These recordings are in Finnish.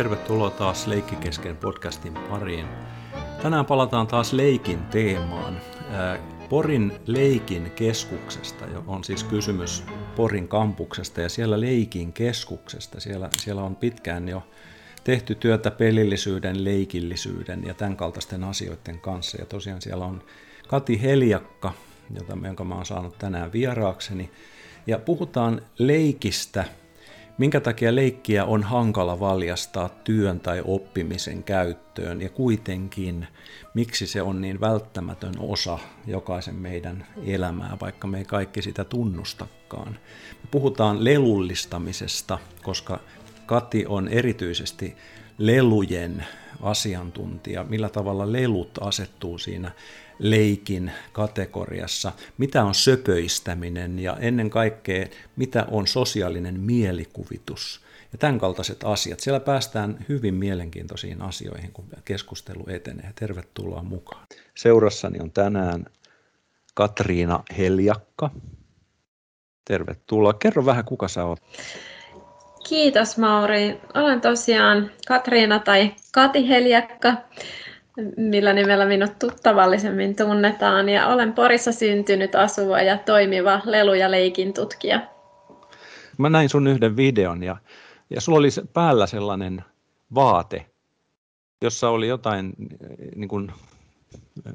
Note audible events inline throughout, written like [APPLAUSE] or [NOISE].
tervetuloa taas Leikkikesken podcastin pariin. Tänään palataan taas leikin teemaan. Porin leikin keskuksesta on siis kysymys Porin kampuksesta ja siellä leikin keskuksesta. Siellä, siellä on pitkään jo tehty työtä pelillisyyden, leikillisyyden ja tämän kaltaisten asioiden kanssa. Ja tosiaan siellä on Kati Heljakka, jota, jonka mä oon saanut tänään vieraakseni. Ja puhutaan leikistä – Minkä takia leikkiä on hankala valjastaa työn tai oppimisen käyttöön ja kuitenkin miksi se on niin välttämätön osa jokaisen meidän elämää, vaikka me ei kaikki sitä tunnustakaan. Me puhutaan lelullistamisesta, koska Kati on erityisesti lelujen asiantuntija, millä tavalla lelut asettuu siinä leikin kategoriassa, mitä on söpöistäminen ja ennen kaikkea mitä on sosiaalinen mielikuvitus ja tämän kaltaiset asiat. Siellä päästään hyvin mielenkiintoisiin asioihin, kun keskustelu etenee. Tervetuloa mukaan. Seurassani on tänään Katriina Heljakka. Tervetuloa. Kerro vähän, kuka sä oot. Kiitos Mauri. Olen tosiaan Katriina tai Kati Heljakka millä nimellä minut tuttavallisemmin tunnetaan, ja olen Porissa syntynyt, asuva ja toimiva lelu- ja leikin tutkija. Mä näin sun yhden videon, ja, ja sulla oli päällä sellainen vaate, jossa oli jotain niin kuin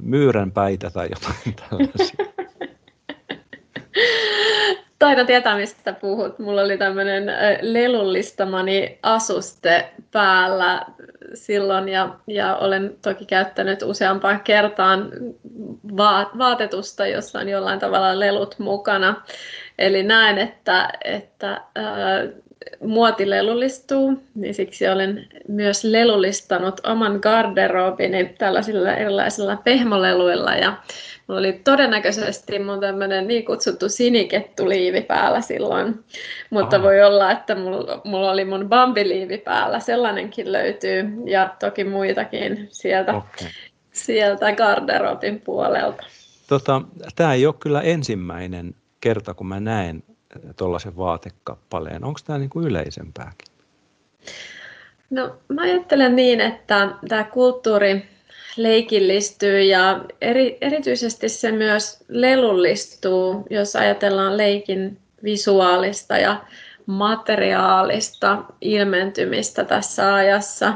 myyränpäitä tai jotain [LAUGHS] tällaisia. Taidan tietää, mistä puhut. Mulla oli tämmöinen lelullistamani asuste päällä silloin ja, ja olen toki käyttänyt useampaan kertaan va- vaatetusta, jossa on jollain tavalla lelut mukana. Eli näen, että, että ää, muoti lelullistuu, niin siksi olen myös lelullistanut oman garderobini tällaisilla erilaisilla pehmoleluilla ja Mulla oli todennäköisesti mun tämmöinen niin kutsuttu sinikettuliivi päällä silloin, mutta Aha. voi olla, että mulla, mulla oli mun bambiliivi päällä, sellainenkin löytyy ja toki muitakin sieltä, okay. sieltä garderobin puolelta. Tota, Tämä ei ole kyllä ensimmäinen kerta, kun mä näen tuollaisen vaatekappaleen. Onko tämä niin kuin yleisempääkin? No mä ajattelen niin, että tämä kulttuuri leikillistyy ja eri, erityisesti se myös lelullistuu, jos ajatellaan leikin visuaalista ja materiaalista ilmentymistä tässä ajassa.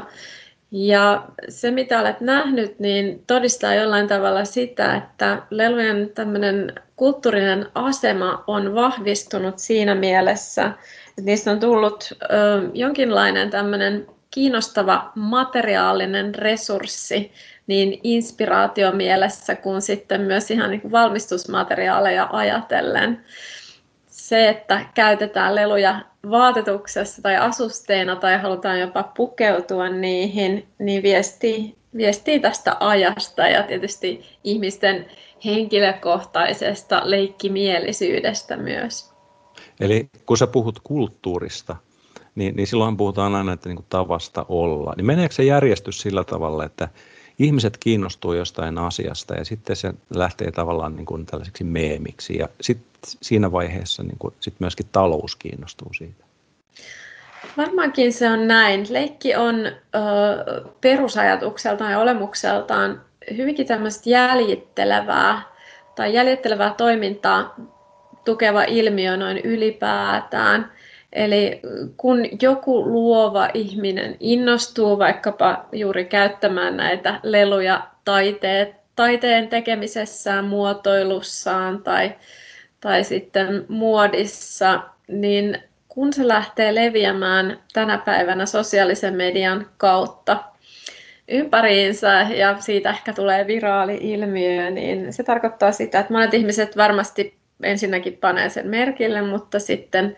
Ja se, mitä olet nähnyt, niin todistaa jollain tavalla sitä, että lelujen tämmöinen kulttuurinen asema on vahvistunut siinä mielessä, että niistä on tullut ö, jonkinlainen tämmöinen kiinnostava materiaalinen resurssi niin inspiraatiomielessä kuin sitten myös ihan niin kuin valmistusmateriaaleja ajatellen. Se, että käytetään leluja vaatetuksessa tai asusteena tai halutaan jopa pukeutua niihin, niin viestii, viestii tästä ajasta ja tietysti ihmisten henkilökohtaisesta leikkimielisyydestä myös. Eli kun sä puhut kulttuurista, niin, niin silloin puhutaan aina että niin kuin tavasta olla. Niin meneekö se järjestys sillä tavalla, että ihmiset kiinnostuu jostain asiasta ja sitten se lähtee tavallaan niin kuin tällaiseksi meemiksi ja sitten siinä vaiheessa niin kuin, sit myöskin talous kiinnostuu siitä. Varmaankin se on näin. Leikki on ö, perusajatukseltaan ja olemukseltaan hyvinkin tämmöistä jäljittelevää tai jäljittelevää toimintaa tukeva ilmiö noin ylipäätään. Eli kun joku luova ihminen innostuu vaikkapa juuri käyttämään näitä leluja taiteet, taiteen tekemisessään, muotoilussaan tai, tai sitten muodissa, niin kun se lähtee leviämään tänä päivänä sosiaalisen median kautta ympäriinsä ja siitä ehkä tulee viraali ilmiö, niin se tarkoittaa sitä, että monet ihmiset varmasti ensinnäkin panee sen merkille, mutta sitten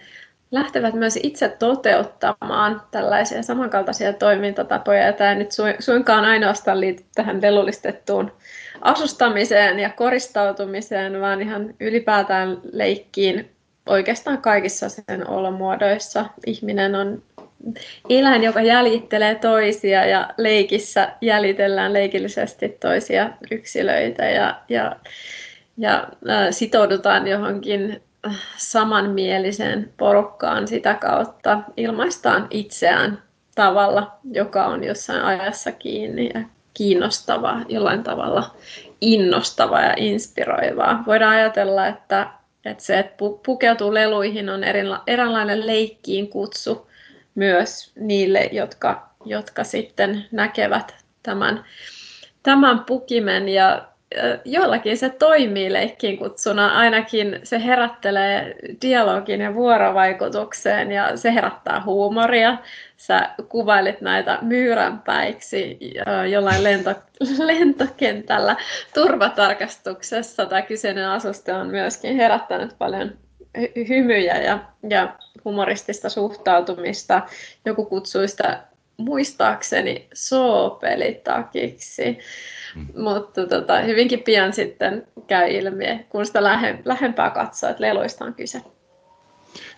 lähtevät myös itse toteuttamaan tällaisia samankaltaisia toimintatapoja. Ja tämä nyt suinkaan ainoastaan liity tähän lelullistettuun asustamiseen ja koristautumiseen, vaan ihan ylipäätään leikkiin oikeastaan kaikissa sen olomuodoissa. Ihminen on eläin, joka jäljittelee toisia ja leikissä jäljitellään leikillisesti toisia yksilöitä ja, ja, ja sitoudutaan johonkin samanmieliseen porukkaan sitä kautta ilmaistaan itseään tavalla, joka on jossain ajassa kiinni ja kiinnostava, jollain tavalla innostava ja inspiroivaa. Voidaan ajatella, että, että se, että pukeutuu leluihin, on eräänlainen leikkiin kutsu myös niille, jotka, jotka sitten näkevät tämän, tämän pukimen ja joillakin se toimii leikkiin kutsuna, ainakin se herättelee dialogin ja vuorovaikutukseen ja se herättää huumoria. Sä kuvailit näitä myyränpäiksi jollain lento, [LAUGHS] lentokentällä turvatarkastuksessa. Tämä kyseinen asuste on myöskin herättänyt paljon hymyjä ja, ja humoristista suhtautumista. Joku kutsui sitä muistaakseni soopelitakiksi. Mm. Mutta tota, hyvinkin pian sitten käy ilmi, kun sitä lähe, lähempää katsoo, että leluista on kyse.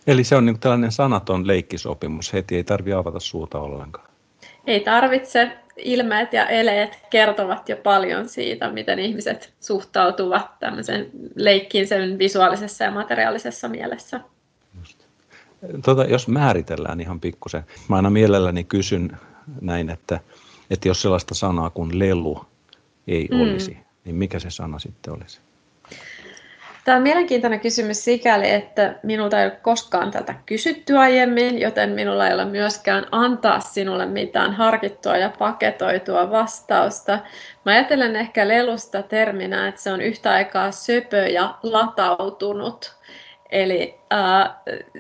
Eli se on niin tällainen sanaton leikkisopimus, heti ei tarvitse avata suuta ollenkaan. Ei tarvitse. Ilmeet ja eleet kertovat jo paljon siitä, miten ihmiset suhtautuvat tämmöisen leikkiin sen visuaalisessa ja materiaalisessa mielessä. Tota, jos määritellään ihan pikkusen, mä aina mielelläni kysyn näin, että, että jos sellaista sanaa kuin lelu ei mm. olisi, niin mikä se sana sitten olisi? Tämä on mielenkiintoinen kysymys sikäli, että minulta ei ole koskaan tätä kysytty aiemmin, joten minulla ei ole myöskään antaa sinulle mitään harkittua ja paketoitua vastausta. Mä ajattelen ehkä lelusta terminä, että se on yhtä aikaa söpö ja latautunut. Eli äh,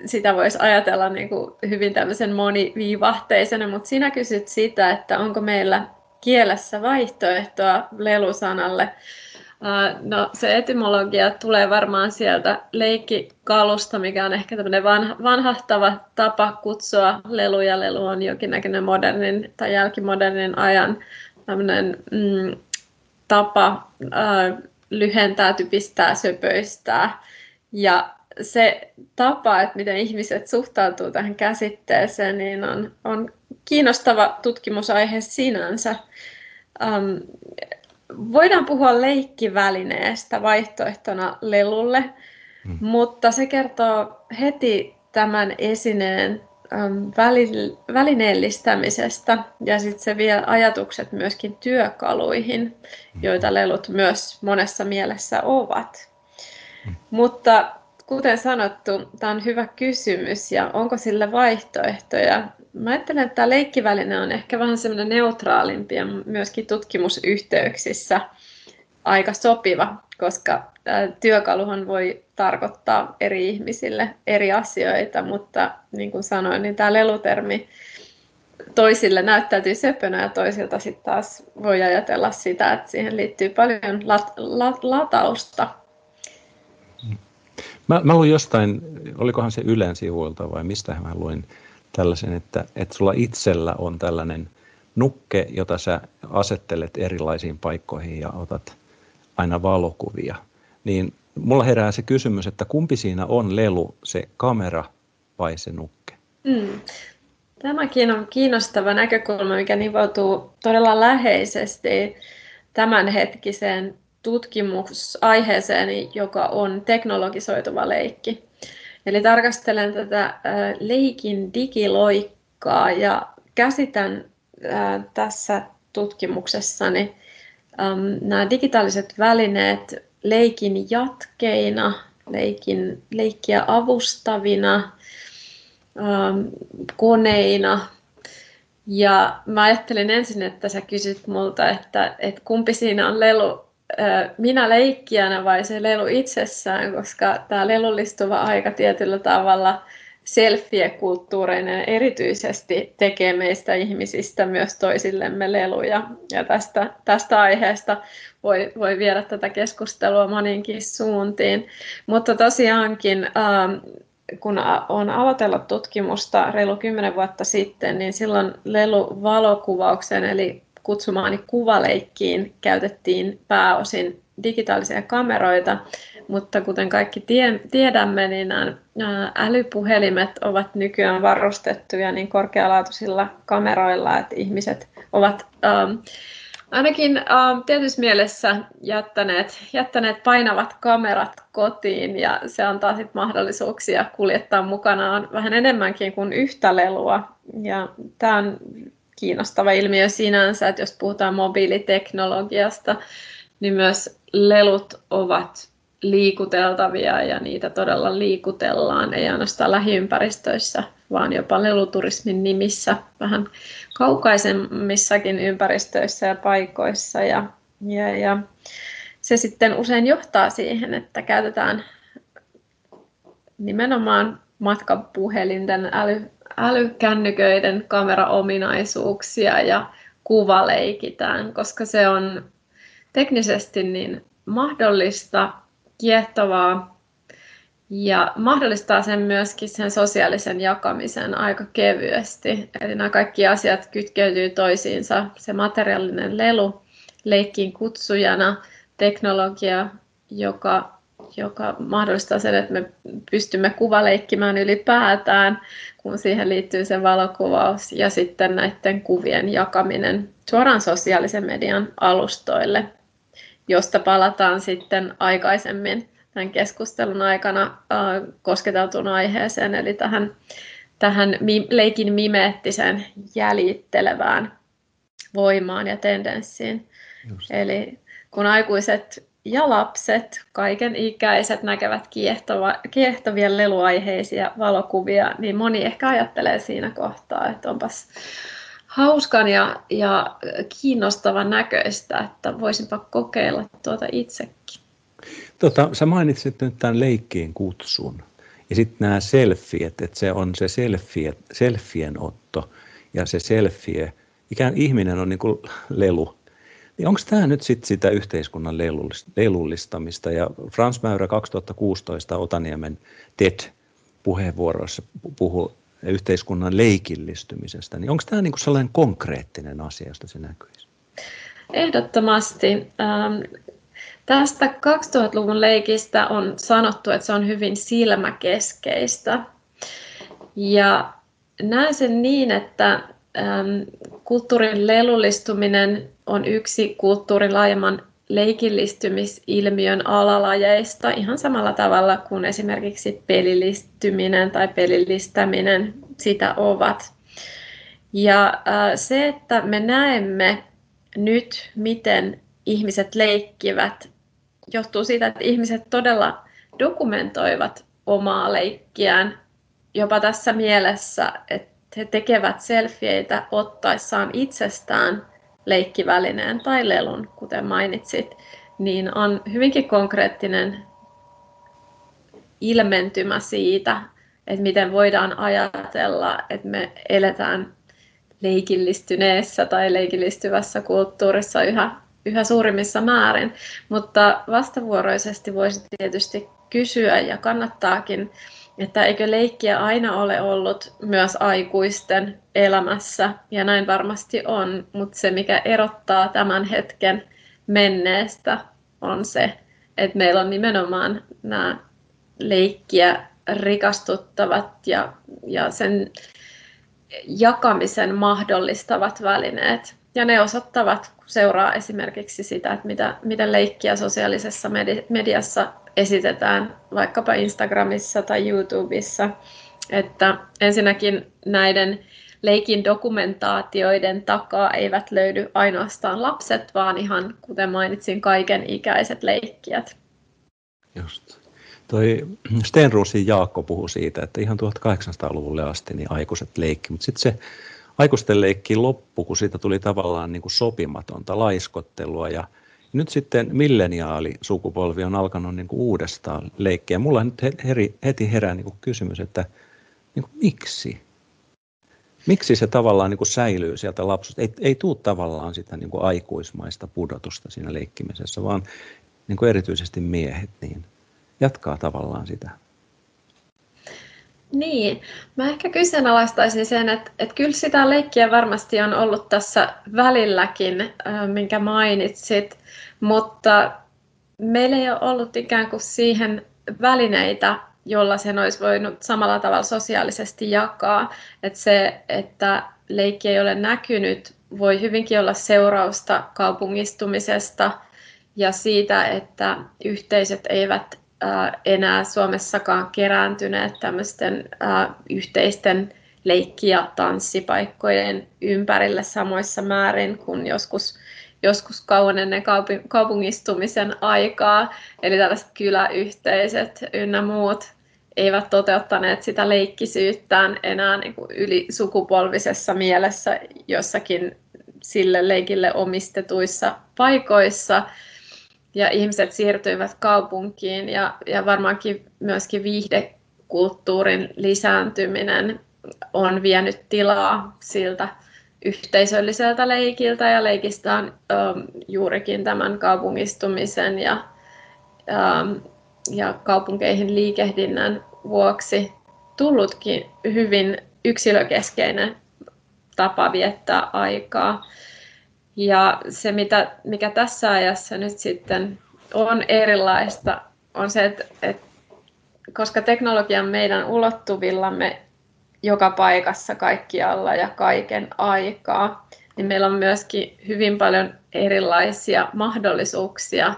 sitä voisi ajatella niin kuin hyvin tämmöisen moniviivahteisena, mutta sinä kysyt sitä, että onko meillä kielessä vaihtoehtoa lelusanalle. No se etymologia tulee varmaan sieltä leikkikalusta, mikä on ehkä tämmöinen vanha, vanhahtava tapa kutsua leluja. Lelu on jonkinnäköinen modernin tai jälkimodernin ajan tämmöinen mm, tapa äh, lyhentää, typistää, söpöistää. Ja se tapa, että miten ihmiset suhtautuu tähän käsitteeseen, niin on, on kiinnostava tutkimusaihe sinänsä. Um, voidaan puhua leikkivälineestä vaihtoehtona lelulle, mm. mutta se kertoo heti tämän esineen um, välineellistämisestä ja sitten se vie ajatukset myöskin työkaluihin, mm. joita lelut myös monessa mielessä ovat. Mm. Mutta kuten sanottu, tämä on hyvä kysymys ja onko sille vaihtoehtoja? Mä ajattelen, että tämä leikkiväline on ehkä vähän semmoinen neutraalimpi ja myöskin tutkimusyhteyksissä aika sopiva, koska työkaluhan voi tarkoittaa eri ihmisille eri asioita, mutta niin kuin sanoin, niin tämä lelutermi toisille näyttäytyy söpönä ja toisilta sitten taas voi ajatella sitä, että siihen liittyy paljon lat- lat- latausta Mä, mä luin jostain, olikohan se Ylen sivuilta vai mistä mä luin tällaisen, että, että sulla itsellä on tällainen nukke, jota sä asettelet erilaisiin paikkoihin ja otat aina valokuvia. Niin mulla herää se kysymys, että kumpi siinä on lelu, se kamera vai se nukke? Mm. Tämäkin on kiinnostava näkökulma, mikä nivoutuu todella läheisesti tämänhetkiseen tutkimusaiheeseeni, joka on teknologisoituva leikki. Eli tarkastelen tätä leikin digiloikkaa ja käsitän tässä tutkimuksessani nämä digitaaliset välineet leikin jatkeina, leikin, leikkiä avustavina, koneina. Ja mä ajattelin ensin, että sä kysyt multa, että, että kumpi siinä on lelu minä leikkijänä vai se lelu itsessään, koska tämä lelullistuva aika tietyllä tavalla selfie-kulttuurinen erityisesti tekee meistä ihmisistä myös toisillemme leluja. Ja tästä, tästä aiheesta voi, voi viedä tätä keskustelua moninkin suuntiin. Mutta tosiaankin, kun on aloitellut tutkimusta reilu kymmenen vuotta sitten, niin silloin lelu-valokuvauksen eli kutsumaani kuvaleikkiin käytettiin pääosin digitaalisia kameroita, mutta kuten kaikki tie, tiedämme, niin nämä älypuhelimet ovat nykyään varustettuja niin korkealaatuisilla kameroilla, että ihmiset ovat ähm, ainakin äh, tietyssä mielessä jättäneet, jättäneet painavat kamerat kotiin ja se antaa sitten mahdollisuuksia kuljettaa mukanaan vähän enemmänkin kuin yhtä lelua. Ja tämä on kiinnostava ilmiö sinänsä, että jos puhutaan mobiiliteknologiasta, niin myös lelut ovat liikuteltavia ja niitä todella liikutellaan, ei ainoastaan lähiympäristöissä, vaan jopa leluturismin nimissä vähän kaukaisemmissakin ympäristöissä ja paikoissa. Ja, ja, ja se sitten usein johtaa siihen, että käytetään nimenomaan matkapuhelinten, äly, älykännyköiden kameraominaisuuksia ja kuvaleikitään, koska se on teknisesti niin mahdollista, kiehtovaa ja mahdollistaa sen myöskin sen sosiaalisen jakamisen aika kevyesti. Eli nämä kaikki asiat kytkeytyy toisiinsa. Se materiaalinen lelu leikkiin kutsujana, teknologia, joka, joka mahdollistaa sen, että me pystymme kuvaleikkimään ylipäätään, kun siihen liittyy se valokuvaus ja sitten näiden kuvien jakaminen suoraan sosiaalisen median alustoille josta palataan sitten aikaisemmin tämän keskustelun aikana äh, kosketeltuun aiheeseen, eli tähän, tähän leikin mimeettiseen jäljittelevään voimaan ja tendenssiin. Just. Eli kun aikuiset ja lapset, kaiken ikäiset näkevät kiehtova, kiehtovia leluaiheisia valokuvia, niin moni ehkä ajattelee siinä kohtaa, että onpas hauskan ja, ja kiinnostavan näköistä, että voisinpa kokeilla tuota itsekin. Tota, sä mainitsit nyt tämän leikkiin kutsun. Ja sitten nämä selfiet, että se on se selfie, selfien otto ja se selfie, ikään ihminen on niin kuin lelu. Niin onko tämä nyt sitten sitä yhteiskunnan lelullistamista? Ja Frans Mäyrä 2016 Otaniemen TED-puheenvuorossa puhui yhteiskunnan leikillistymisestä, niin onko tämä niin kuin sellainen konkreettinen asia, josta se näkyisi? Ehdottomasti. Ähm, tästä 2000-luvun leikistä on sanottu, että se on hyvin silmäkeskeistä. Ja näen sen niin, että ähm, kulttuurin lelullistuminen on yksi kulttuurin laajemman leikillistymisilmiön alalajeista ihan samalla tavalla kuin esimerkiksi pelillistyminen tai pelillistäminen sitä ovat. Ja se, että me näemme nyt, miten ihmiset leikkivät, johtuu siitä, että ihmiset todella dokumentoivat omaa leikkiään jopa tässä mielessä, että he tekevät selfieitä ottaessaan itsestään leikkivälineen tai lelun, kuten mainitsit, niin on hyvinkin konkreettinen ilmentymä siitä, että miten voidaan ajatella, että me eletään leikillistyneessä tai leikillistyvässä kulttuurissa yhä, yhä suurimmissa määrin. Mutta vastavuoroisesti voisi tietysti kysyä ja kannattaakin että eikö leikkiä aina ole ollut myös aikuisten elämässä, ja näin varmasti on, mutta se mikä erottaa tämän hetken menneestä on se, että meillä on nimenomaan nämä leikkiä rikastuttavat ja, ja sen jakamisen mahdollistavat välineet. Ja ne osoittavat, kun seuraa esimerkiksi sitä, että mitä, mitä leikkiä sosiaalisessa mediassa esitetään vaikkapa Instagramissa tai YouTubessa, että ensinnäkin näiden leikin dokumentaatioiden takaa eivät löydy ainoastaan lapset, vaan ihan, kuten mainitsin, kaiken ikäiset leikkijät. Just. Toi Stenruusin Jaakko puhui siitä, että ihan 1800-luvulle asti niin aikuiset leikki, mutta sitten se aikuisten leikki loppu, kun siitä tuli tavallaan niin kuin sopimatonta laiskottelua ja nyt sitten milleniaalisukupolvi on alkanut niin kuin uudestaan leikkiä. Mulla nyt heti herää niin kuin kysymys, että niin kuin, miksi? Miksi se tavallaan niin kuin säilyy sieltä lapsusta? Ei, ei tule tavallaan sitä niin kuin aikuismaista pudotusta siinä leikkimisessä, vaan niin kuin erityisesti miehet niin jatkaa tavallaan sitä. Niin, mä ehkä kyseenalaistaisin sen, että, että kyllä sitä leikkiä varmasti on ollut tässä välilläkin, minkä mainitsit, mutta meillä ei ole ollut ikään kuin siihen välineitä, jolla sen olisi voinut samalla tavalla sosiaalisesti jakaa. Että se, että leikki ei ole näkynyt voi hyvinkin olla seurausta kaupungistumisesta ja siitä, että yhteisöt eivät enää Suomessakaan kerääntyneet tämmöisten yhteisten leikki- ja tanssipaikkojen ympärille samoissa määrin kuin joskus, joskus kauan ennen kaupungistumisen aikaa. Eli tällaiset kyläyhteisöt ynnä muut eivät toteuttaneet sitä leikkisyyttään enää niin kuin yli sukupolvisessa mielessä jossakin sille leikille omistetuissa paikoissa. Ja ihmiset siirtyivät kaupunkiin ja, ja varmaankin myöskin viihdekulttuurin lisääntyminen on vienyt tilaa siltä yhteisölliseltä leikiltä ja leikistä on ähm, juurikin tämän kaupungistumisen ja, ähm, ja kaupunkeihin liikehdinnän vuoksi tullutkin hyvin yksilökeskeinen tapa viettää aikaa. Ja se, mitä, mikä tässä ajassa nyt sitten on erilaista, on se, että, että koska teknologia on meidän ulottuvillamme joka paikassa, kaikkialla ja kaiken aikaa, niin meillä on myöskin hyvin paljon erilaisia mahdollisuuksia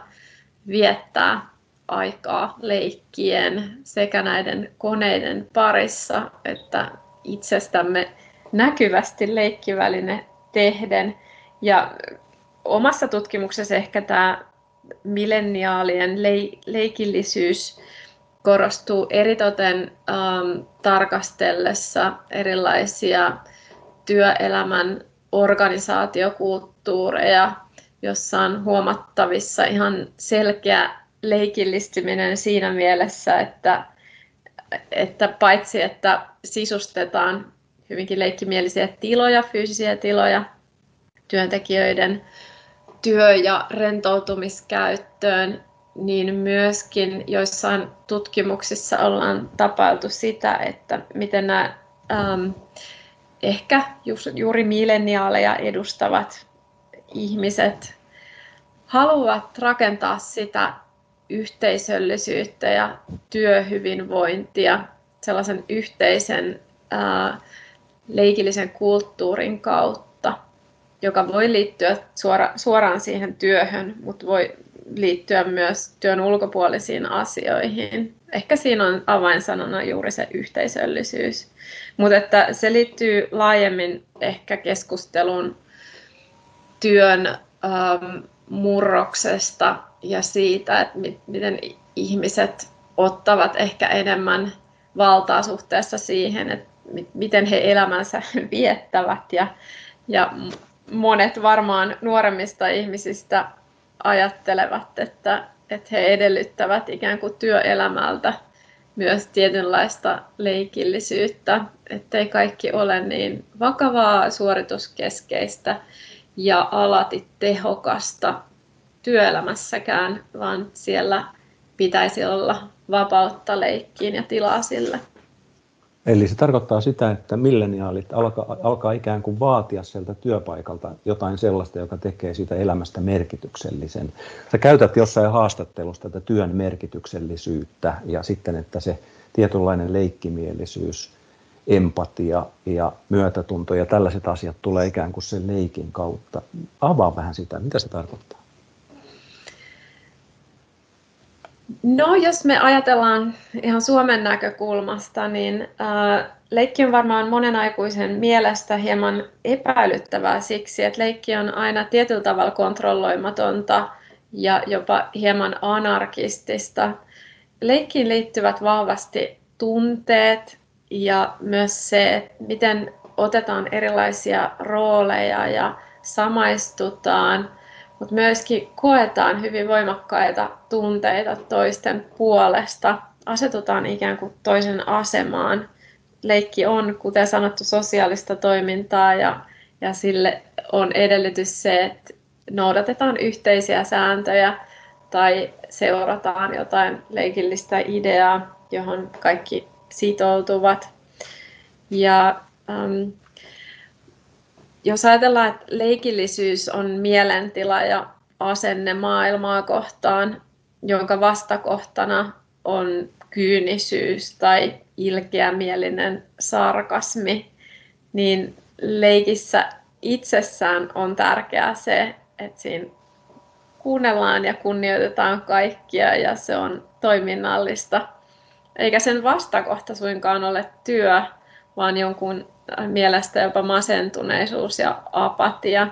viettää aikaa leikkien sekä näiden koneiden parissa että itsestämme näkyvästi leikkiväline tehden. Ja omassa tutkimuksessa ehkä tämä milleniaalien leikillisyys korostuu eritoten ähm, tarkastellessa erilaisia työelämän organisaatiokulttuureja, jossa on huomattavissa ihan selkeä leikillistyminen siinä mielessä, että, että paitsi että sisustetaan hyvinkin leikkimielisiä tiloja, fyysisiä tiloja työntekijöiden työ- ja rentoutumiskäyttöön, niin myöskin joissain tutkimuksissa ollaan tapailtu sitä, että miten nämä ähm, ehkä juuri milleniaaleja edustavat ihmiset haluavat rakentaa sitä yhteisöllisyyttä ja työhyvinvointia sellaisen yhteisen äh, leikillisen kulttuurin kautta, joka voi liittyä suora, suoraan siihen työhön, mutta voi liittyä myös työn ulkopuolisiin asioihin. Ehkä siinä on avainsanana juuri se yhteisöllisyys. Mutta että se liittyy laajemmin ehkä keskustelun työn ähm, murroksesta ja siitä, että mi- miten ihmiset ottavat ehkä enemmän valtaa suhteessa siihen, että mi- miten he elämänsä [LAUGHS] viettävät. Ja, ja monet varmaan nuoremmista ihmisistä ajattelevat, että, että he edellyttävät ikään kuin työelämältä myös tietynlaista leikillisyyttä, ettei kaikki ole niin vakavaa, suorituskeskeistä ja alati tehokasta työelämässäkään, vaan siellä pitäisi olla vapautta leikkiin ja tilaa sille. Eli se tarkoittaa sitä, että milleniaalit alkaa, alkaa ikään kuin vaatia sieltä työpaikalta jotain sellaista, joka tekee siitä elämästä merkityksellisen. Sä käytät jossain haastattelussa tätä työn merkityksellisyyttä ja sitten, että se tietynlainen leikkimielisyys, empatia ja myötätunto ja tällaiset asiat tulee ikään kuin sen leikin kautta. Avaa vähän sitä, mitä se tarkoittaa. No, jos me ajatellaan ihan Suomen näkökulmasta, niin äh, leikki on varmaan monen aikuisen mielestä hieman epäilyttävää siksi, että leikki on aina tietyllä tavalla kontrolloimatonta ja jopa hieman anarkistista. Leikkiin liittyvät vahvasti tunteet ja myös se, että miten otetaan erilaisia rooleja ja samaistutaan – mutta myöskin koetaan hyvin voimakkaita tunteita toisten puolesta, asetutaan ikään kuin toisen asemaan. Leikki on, kuten sanottu, sosiaalista toimintaa ja, ja sille on edellytys se, että noudatetaan yhteisiä sääntöjä tai seurataan jotain leikillistä ideaa, johon kaikki sitoutuvat. Ja ähm, jos ajatellaan, että leikillisyys on mielentila ja asenne maailmaa kohtaan, jonka vastakohtana on kyynisyys tai ilkeämielinen sarkasmi, niin leikissä itsessään on tärkeää se, että siinä kuunnellaan ja kunnioitetaan kaikkia ja se on toiminnallista. Eikä sen vastakohta suinkaan ole työ, vaan jonkun mielestä jopa masentuneisuus ja apatia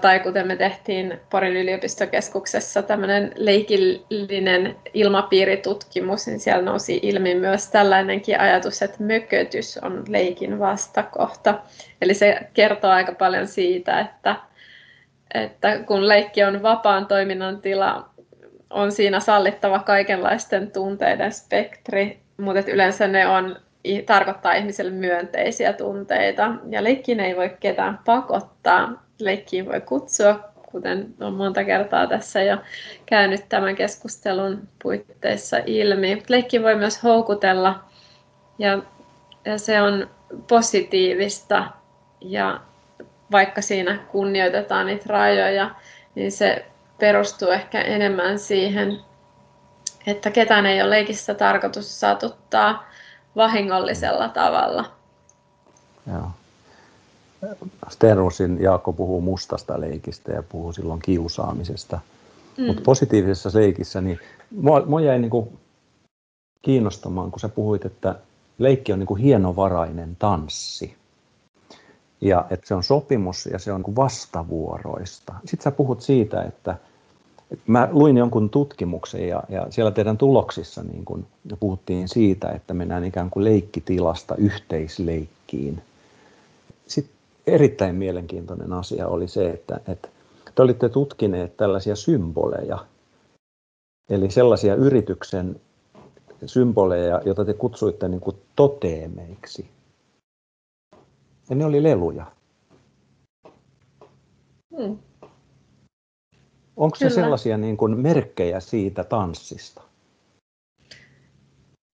tai kuten me tehtiin Porin yliopistokeskuksessa tämmöinen leikillinen ilmapiiritutkimus, niin siellä nousi ilmi myös tällainenkin ajatus, että mökötys on leikin vastakohta. Eli se kertoo aika paljon siitä, että, että kun leikki on vapaan toiminnan tila, on siinä sallittava kaikenlaisten tunteiden spektri, mutta yleensä ne on tarkoittaa ihmiselle myönteisiä tunteita. Ja leikkiin ei voi ketään pakottaa, leikkiin voi kutsua, kuten on monta kertaa tässä jo käynyt tämän keskustelun puitteissa ilmi. Leikkiin voi myös houkutella ja, ja se on positiivista ja vaikka siinä kunnioitetaan niitä rajoja, niin se perustuu ehkä enemmän siihen, että ketään ei ole leikissä tarkoitus satuttaa vahingollisella tavalla. Joo. Stenrosin Jaakko puhuu mustasta leikistä ja puhuu silloin kiusaamisesta. Mm. Mutta positiivisessa leikissä, niin mua, mua jäi niin kuin kiinnostamaan, kun sä puhuit, että leikki on niin kuin hienovarainen tanssi. Ja että se on sopimus ja se on niin vastavuoroista. Sitten sä puhut siitä, että, mä luin jonkun tutkimuksen ja, ja siellä teidän tuloksissa niin kun puhuttiin siitä, että mennään ikään kuin leikkitilasta yhteisleikkiin. Sitten erittäin mielenkiintoinen asia oli se, että, että te olitte tutkineet tällaisia symboleja, eli sellaisia yrityksen symboleja, joita te kutsuitte niin kuin toteemeiksi. Ja ne oli leluja. Hmm. Onko se sellaisia niin kuin merkkejä siitä tanssista?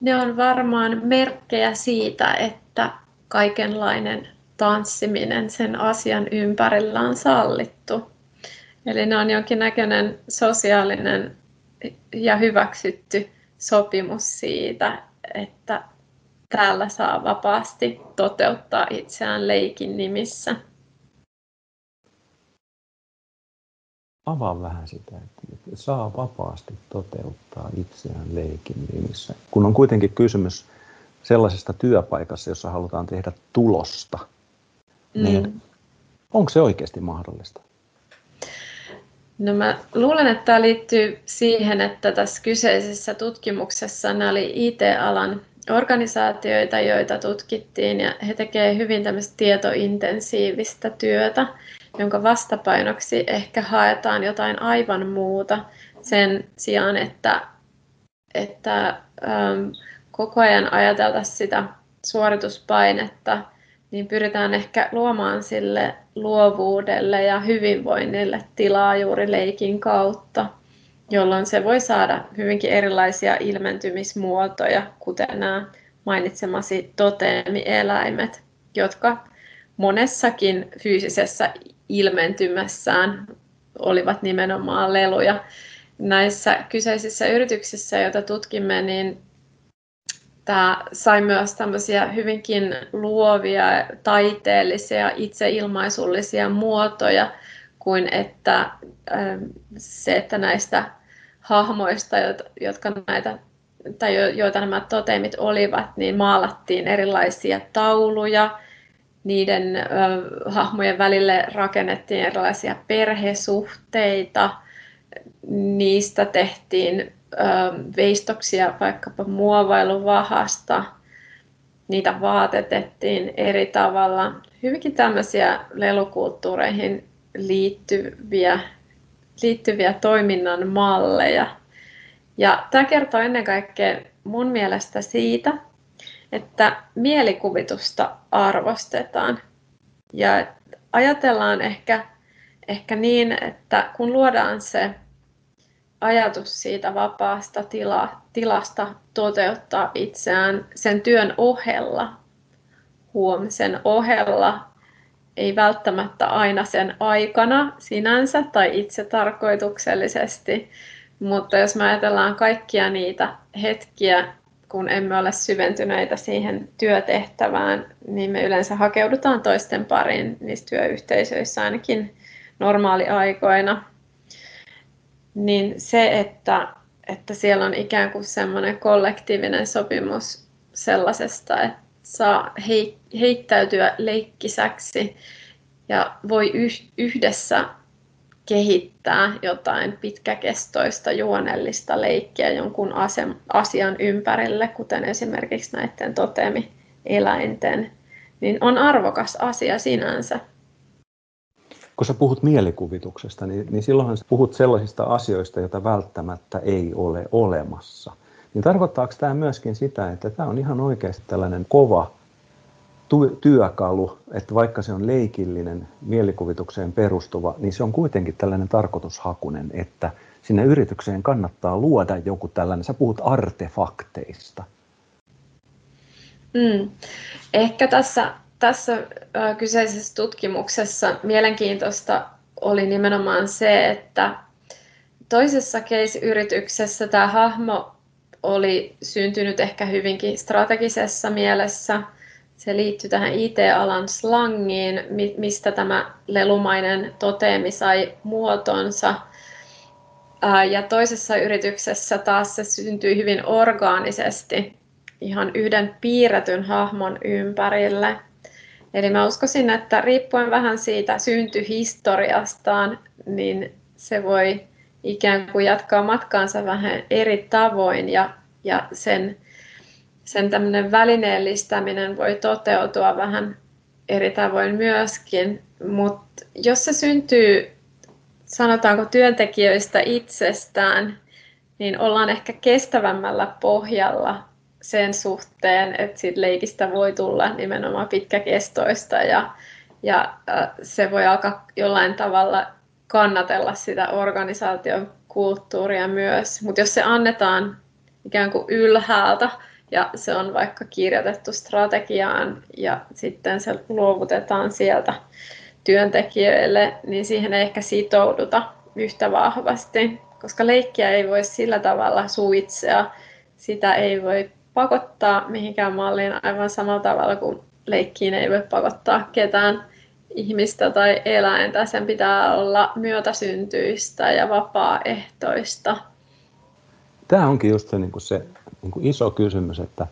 Ne on varmaan merkkejä siitä, että kaikenlainen tanssiminen sen asian ympärillä on sallittu. Eli ne on jonkinnäköinen sosiaalinen ja hyväksytty sopimus siitä, että täällä saa vapaasti toteuttaa itseään leikin nimissä. Avaa vähän sitä, että saa vapaasti toteuttaa itseään leikin nimissä. Kun on kuitenkin kysymys sellaisesta työpaikassa, jossa halutaan tehdä tulosta, niin mm. onko se oikeasti mahdollista? No mä luulen, että tämä liittyy siihen, että tässä kyseisessä tutkimuksessa nämä oli IT-alan organisaatioita, joita tutkittiin ja he tekevät hyvin tämmöistä tietointensiivistä työtä, jonka vastapainoksi ehkä haetaan jotain aivan muuta sen sijaan, että, että ähm, koko ajan ajateltaisiin sitä suorituspainetta – niin pyritään ehkä luomaan sille luovuudelle ja hyvinvoinnille tilaa juuri leikin kautta, jolloin se voi saada hyvinkin erilaisia ilmentymismuotoja, kuten nämä mainitsemasi toteemieläimet, jotka monessakin fyysisessä ilmentymässään olivat nimenomaan leluja. Näissä kyseisissä yrityksissä, joita tutkimme, niin Tämä sai myös tämmöisiä hyvinkin luovia, taiteellisia, itseilmaisullisia muotoja, kuin että ähm, se, että näistä hahmoista, jotka näitä, tai joita nämä toteimit olivat, niin maalattiin erilaisia tauluja, niiden ö, hahmojen välille rakennettiin erilaisia perhesuhteita, niistä tehtiin veistoksia vaikkapa muovailuvahasta. Niitä vaatetettiin eri tavalla. Hyvinkin tämmöisiä lelukulttuureihin liittyviä, liittyviä toiminnan malleja. Ja tämä kertoo ennen kaikkea mun mielestä siitä, että mielikuvitusta arvostetaan. Ja ajatellaan ehkä, ehkä niin, että kun luodaan se ajatus siitä vapaasta tila, tilasta toteuttaa itseään sen työn ohella, huom, sen ohella, ei välttämättä aina sen aikana sinänsä tai itse tarkoituksellisesti, mutta jos me ajatellaan kaikkia niitä hetkiä kun emme ole syventyneitä siihen työtehtävään, niin me yleensä hakeudutaan toisten pariin niissä työyhteisöissä ainakin normaaliaikoina. Niin se, että, että siellä on ikään kuin semmoinen kollektiivinen sopimus sellaisesta, että saa heittäytyä leikkisäksi ja voi yhdessä kehittää jotain pitkäkestoista juonellista leikkiä jonkun asian ympärille, kuten esimerkiksi näiden totemieläinten, niin on arvokas asia sinänsä. Kun sä puhut mielikuvituksesta, niin, niin silloinhan sä puhut sellaisista asioista, joita välttämättä ei ole olemassa. Niin tarkoittaako tämä myöskin sitä, että tämä on ihan oikeasti tällainen kova työkalu, että vaikka se on leikillinen, mielikuvitukseen perustuva, niin se on kuitenkin tällainen tarkoitushakunen, että sinne yritykseen kannattaa luoda joku tällainen, sä puhut artefakteista. Mm. Ehkä tässä, tässä kyseisessä tutkimuksessa mielenkiintoista oli nimenomaan se, että toisessa case-yrityksessä tämä hahmo oli syntynyt ehkä hyvinkin strategisessa mielessä – se liittyy tähän IT-alan slangiin, mistä tämä lelumainen toteemi sai muotonsa. Ja toisessa yrityksessä taas se syntyi hyvin orgaanisesti ihan yhden piirretyn hahmon ympärille. Eli mä uskoisin, että riippuen vähän siitä syntyhistoriastaan, niin se voi ikään kuin jatkaa matkaansa vähän eri tavoin ja, ja sen sen tämmöinen välineellistäminen voi toteutua vähän eri tavoin myöskin, mutta jos se syntyy, sanotaanko työntekijöistä itsestään, niin ollaan ehkä kestävämmällä pohjalla sen suhteen, että siitä leikistä voi tulla nimenomaan pitkäkestoista ja, ja se voi alkaa jollain tavalla kannatella sitä organisaation kulttuuria myös. Mutta jos se annetaan ikään kuin ylhäältä, ja se on vaikka kirjoitettu strategiaan ja sitten se luovutetaan sieltä työntekijöille, niin siihen ei ehkä sitouduta yhtä vahvasti, koska leikkiä ei voi sillä tavalla suitsea, sitä ei voi pakottaa mihinkään malliin aivan samalla tavalla kuin leikkiin ei voi pakottaa ketään ihmistä tai eläintä. Sen pitää olla myötäsyntyistä ja vapaaehtoista. Tämä onkin just se, niin kuin se niin kuin iso kysymys, että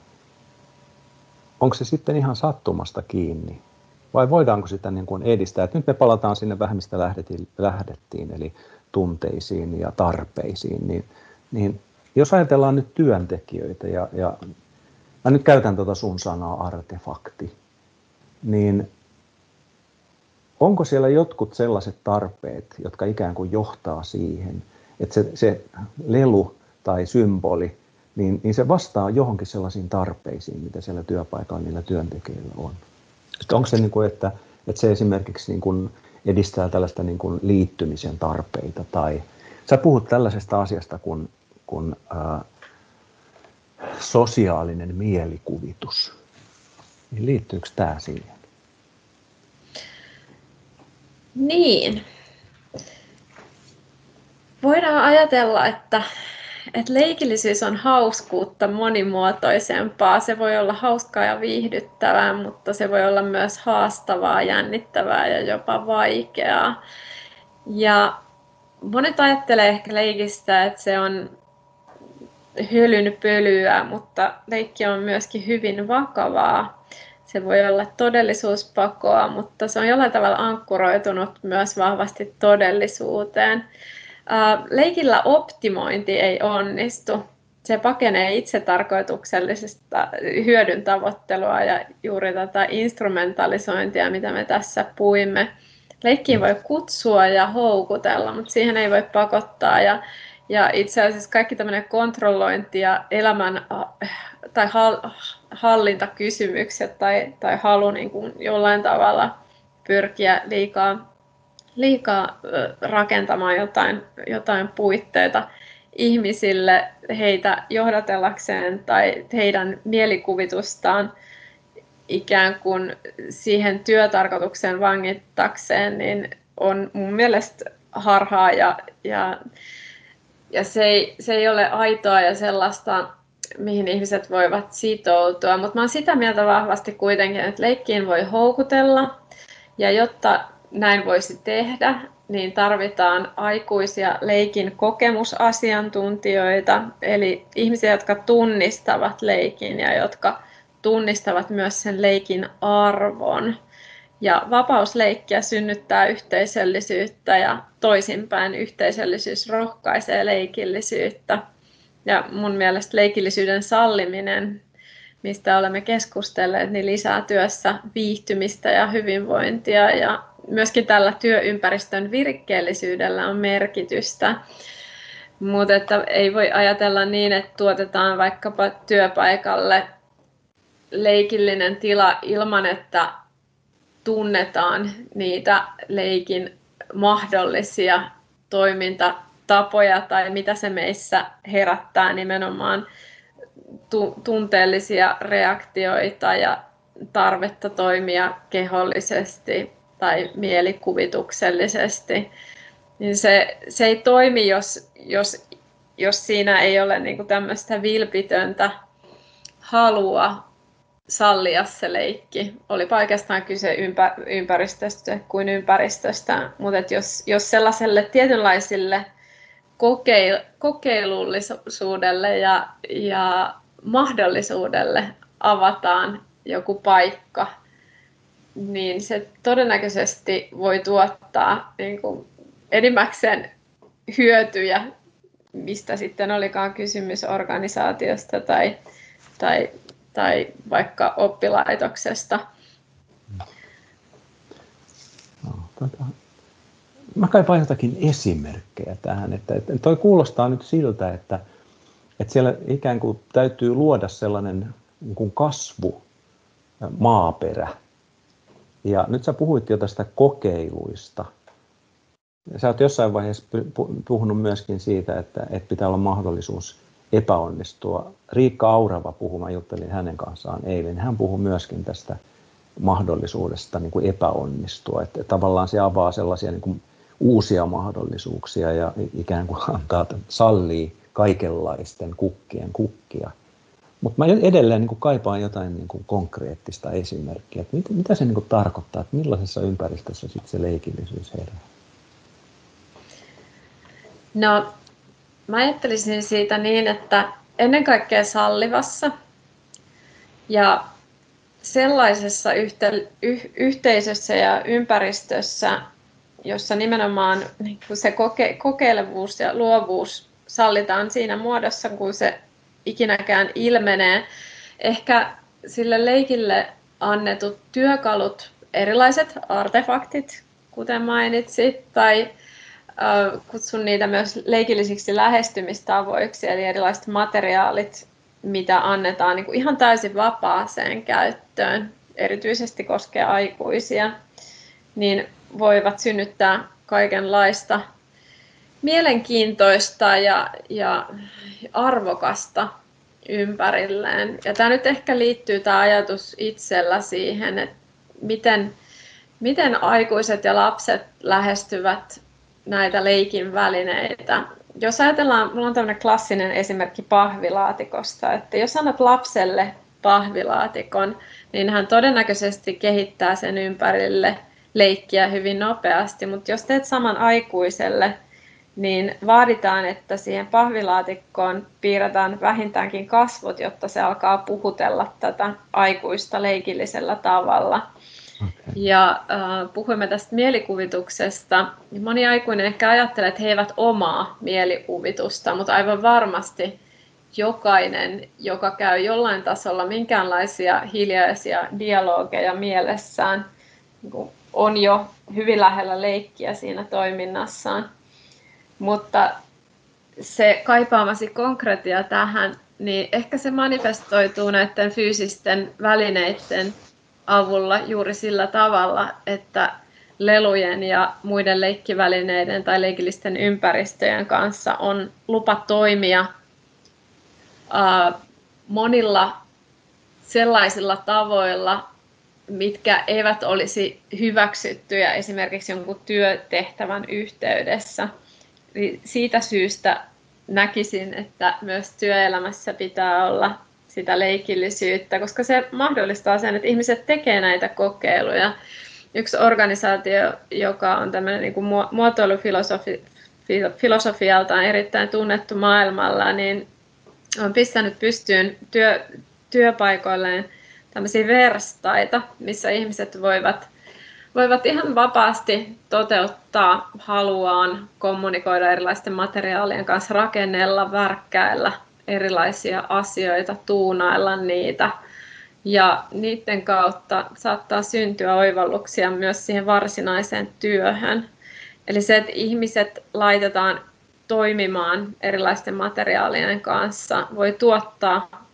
onko se sitten ihan sattumasta kiinni vai voidaanko sitä niin kuin edistää. Että nyt me palataan sinne vähän, mistä lähdettiin, eli tunteisiin ja tarpeisiin. Niin, niin jos ajatellaan nyt työntekijöitä, ja, ja mä nyt käytän tuota sun sanaa artefakti, niin onko siellä jotkut sellaiset tarpeet, jotka ikään kuin johtaa siihen, että se, se lelu tai symboli niin, niin se vastaa johonkin sellaisiin tarpeisiin, mitä siellä työpaikalla niillä työntekijöillä on. Sitten onko se, niin kuin, että, että se esimerkiksi niin kuin edistää tällaista niin kuin liittymisen tarpeita, tai sä puhut tällaisesta asiasta kuin, kuin ää, sosiaalinen mielikuvitus, niin liittyykö tämä siihen? Niin. Voidaan ajatella, että että leikillisyys on hauskuutta monimuotoisempaa. Se voi olla hauskaa ja viihdyttävää, mutta se voi olla myös haastavaa, jännittävää ja jopa vaikeaa. Ja monet ajattelee ehkä leikistä, että se on hylyn pölyä, mutta leikki on myöskin hyvin vakavaa. Se voi olla todellisuuspakoa, mutta se on jollain tavalla ankkuroitunut myös vahvasti todellisuuteen. Leikillä optimointi ei onnistu. Se pakenee itse tarkoituksellisesta hyödyn tavoittelua ja juuri tätä instrumentalisointia, mitä me tässä puimme. Leikkiin voi kutsua ja houkutella, mutta siihen ei voi pakottaa. Ja, ja itse asiassa kaikki tämmöinen kontrollointi ja elämän tai hallintakysymykset tai, tai halu niin kuin jollain tavalla pyrkiä liikaa liikaa rakentamaan jotain, jotain puitteita ihmisille heitä johdatellakseen tai heidän mielikuvitustaan ikään kuin siihen työtarkoitukseen vangittakseen, niin on mun mielestä harhaa ja, ja, ja se, ei, se ei ole aitoa ja sellaista mihin ihmiset voivat sitoutua. Mutta mä olen sitä mieltä vahvasti kuitenkin, että leikkiin voi houkutella. Ja jotta näin voisi tehdä, niin tarvitaan aikuisia leikin kokemusasiantuntijoita, eli ihmisiä, jotka tunnistavat leikin ja jotka tunnistavat myös sen leikin arvon. Ja vapausleikkiä synnyttää yhteisöllisyyttä ja toisinpäin yhteisöllisyys rohkaisee leikillisyyttä. Ja mun mielestä leikillisyyden salliminen, mistä olemme keskustelleet, niin lisää työssä viihtymistä ja hyvinvointia ja myöskin tällä työympäristön virikkeellisyydellä on merkitystä. Mutta että ei voi ajatella niin, että tuotetaan vaikkapa työpaikalle leikillinen tila ilman, että tunnetaan niitä leikin mahdollisia toimintatapoja tai mitä se meissä herättää nimenomaan tunteellisia reaktioita ja tarvetta toimia kehollisesti tai mielikuvituksellisesti, niin se, se ei toimi, jos, jos, jos siinä ei ole niin tämmöistä vilpitöntä halua sallia se leikki. Oli oikeastaan kyse ympä, ympäristöstä kuin ympäristöstä, mutta jos, jos sellaiselle tietynlaisille kokeil, kokeilullisuudelle ja, ja mahdollisuudelle avataan joku paikka, niin se todennäköisesti voi tuottaa niin kuin enimmäkseen hyötyjä, mistä sitten olikaan kysymys organisaatiosta tai, tai, tai vaikka oppilaitoksesta. No, tota, mä kaipaan jotakin esimerkkejä tähän. Että, että toi kuulostaa nyt siltä, että, että siellä ikään kuin täytyy luoda sellainen niin kuin kasvu maaperä, ja nyt sä puhuit jo tästä kokeiluista. Sä oot jossain vaiheessa puhunut myöskin siitä, että, että pitää olla mahdollisuus epäonnistua. Riikka Aurava puhui, mä juttelin hänen kanssaan eilen, hän puhui myöskin tästä mahdollisuudesta niin kuin epäonnistua. Että tavallaan se avaa sellaisia niin kuin uusia mahdollisuuksia ja ikään kuin antaa, sallii kaikenlaisten kukkien kukkia. Mutta mä edelleen niin kuin kaipaan jotain niin kuin konkreettista esimerkkiä, että mitä, mitä se niin kuin tarkoittaa, että millaisessa ympäristössä sit se leikillisyys herää? No, mä ajattelisin siitä niin, että ennen kaikkea sallivassa ja sellaisessa yhte, yh, yhteisössä ja ympäristössä, jossa nimenomaan niin se koke, kokeilevuus ja luovuus sallitaan siinä muodossa, kun se ikinäkään ilmenee. Ehkä sille leikille annetut työkalut, erilaiset artefaktit, kuten mainitsit, tai kutsun niitä myös leikillisiksi lähestymistavoiksi, eli erilaiset materiaalit, mitä annetaan niin kuin ihan täysin vapaaseen käyttöön, erityisesti koskee aikuisia, niin voivat synnyttää kaikenlaista mielenkiintoista ja, ja arvokasta ympärilleen. Ja tämä nyt ehkä liittyy tämä ajatus itsellä siihen, että miten, miten aikuiset ja lapset lähestyvät näitä leikin välineitä. Jos ajatellaan, minulla on tämmöinen klassinen esimerkki pahvilaatikosta, että jos annat lapselle pahvilaatikon, niin hän todennäköisesti kehittää sen ympärille leikkiä hyvin nopeasti, mutta jos teet saman aikuiselle, niin vaaditaan, että siihen pahvilaatikkoon piirretään vähintäänkin kasvot, jotta se alkaa puhutella tätä aikuista leikillisellä tavalla. Okay. Ja äh, puhuimme tästä mielikuvituksesta. Moni aikuinen ehkä ajattelee, että he eivät omaa mielikuvitusta, mutta aivan varmasti jokainen, joka käy jollain tasolla minkäänlaisia hiljaisia dialogeja mielessään, niin on jo hyvin lähellä leikkiä siinä toiminnassaan. Mutta se kaipaamasi konkretia tähän, niin ehkä se manifestoituu näiden fyysisten välineiden avulla juuri sillä tavalla, että lelujen ja muiden leikkivälineiden tai leikillisten ympäristöjen kanssa on lupa toimia monilla sellaisilla tavoilla, mitkä eivät olisi hyväksyttyjä esimerkiksi jonkun työtehtävän yhteydessä – siitä syystä näkisin, että myös työelämässä pitää olla sitä leikillisyyttä, koska se mahdollistaa sen, että ihmiset tekee näitä kokeiluja. Yksi organisaatio, joka on tämmöinen niin muotoilufilosofialtaan erittäin tunnettu maailmalla, niin on pistänyt pystyyn työ, työpaikoilleen tämmöisiä verstaita, missä ihmiset voivat, voivat ihan vapaasti toteuttaa haluaan, kommunikoida erilaisten materiaalien kanssa, rakennella, värkkäillä erilaisia asioita, tuunailla niitä. Ja niiden kautta saattaa syntyä oivalluksia myös siihen varsinaiseen työhön. Eli se, että ihmiset laitetaan toimimaan erilaisten materiaalien kanssa, voi tuottaa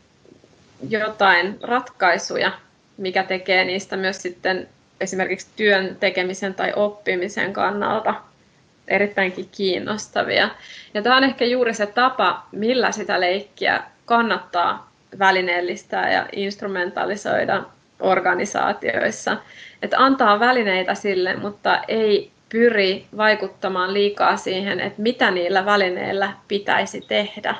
jotain ratkaisuja, mikä tekee niistä myös sitten esimerkiksi työn tekemisen tai oppimisen kannalta erittäinkin kiinnostavia. Ja tämä on ehkä juuri se tapa, millä sitä leikkiä kannattaa välineellistää ja instrumentalisoida organisaatioissa. Että antaa välineitä sille, mutta ei pyri vaikuttamaan liikaa siihen, että mitä niillä välineillä pitäisi tehdä.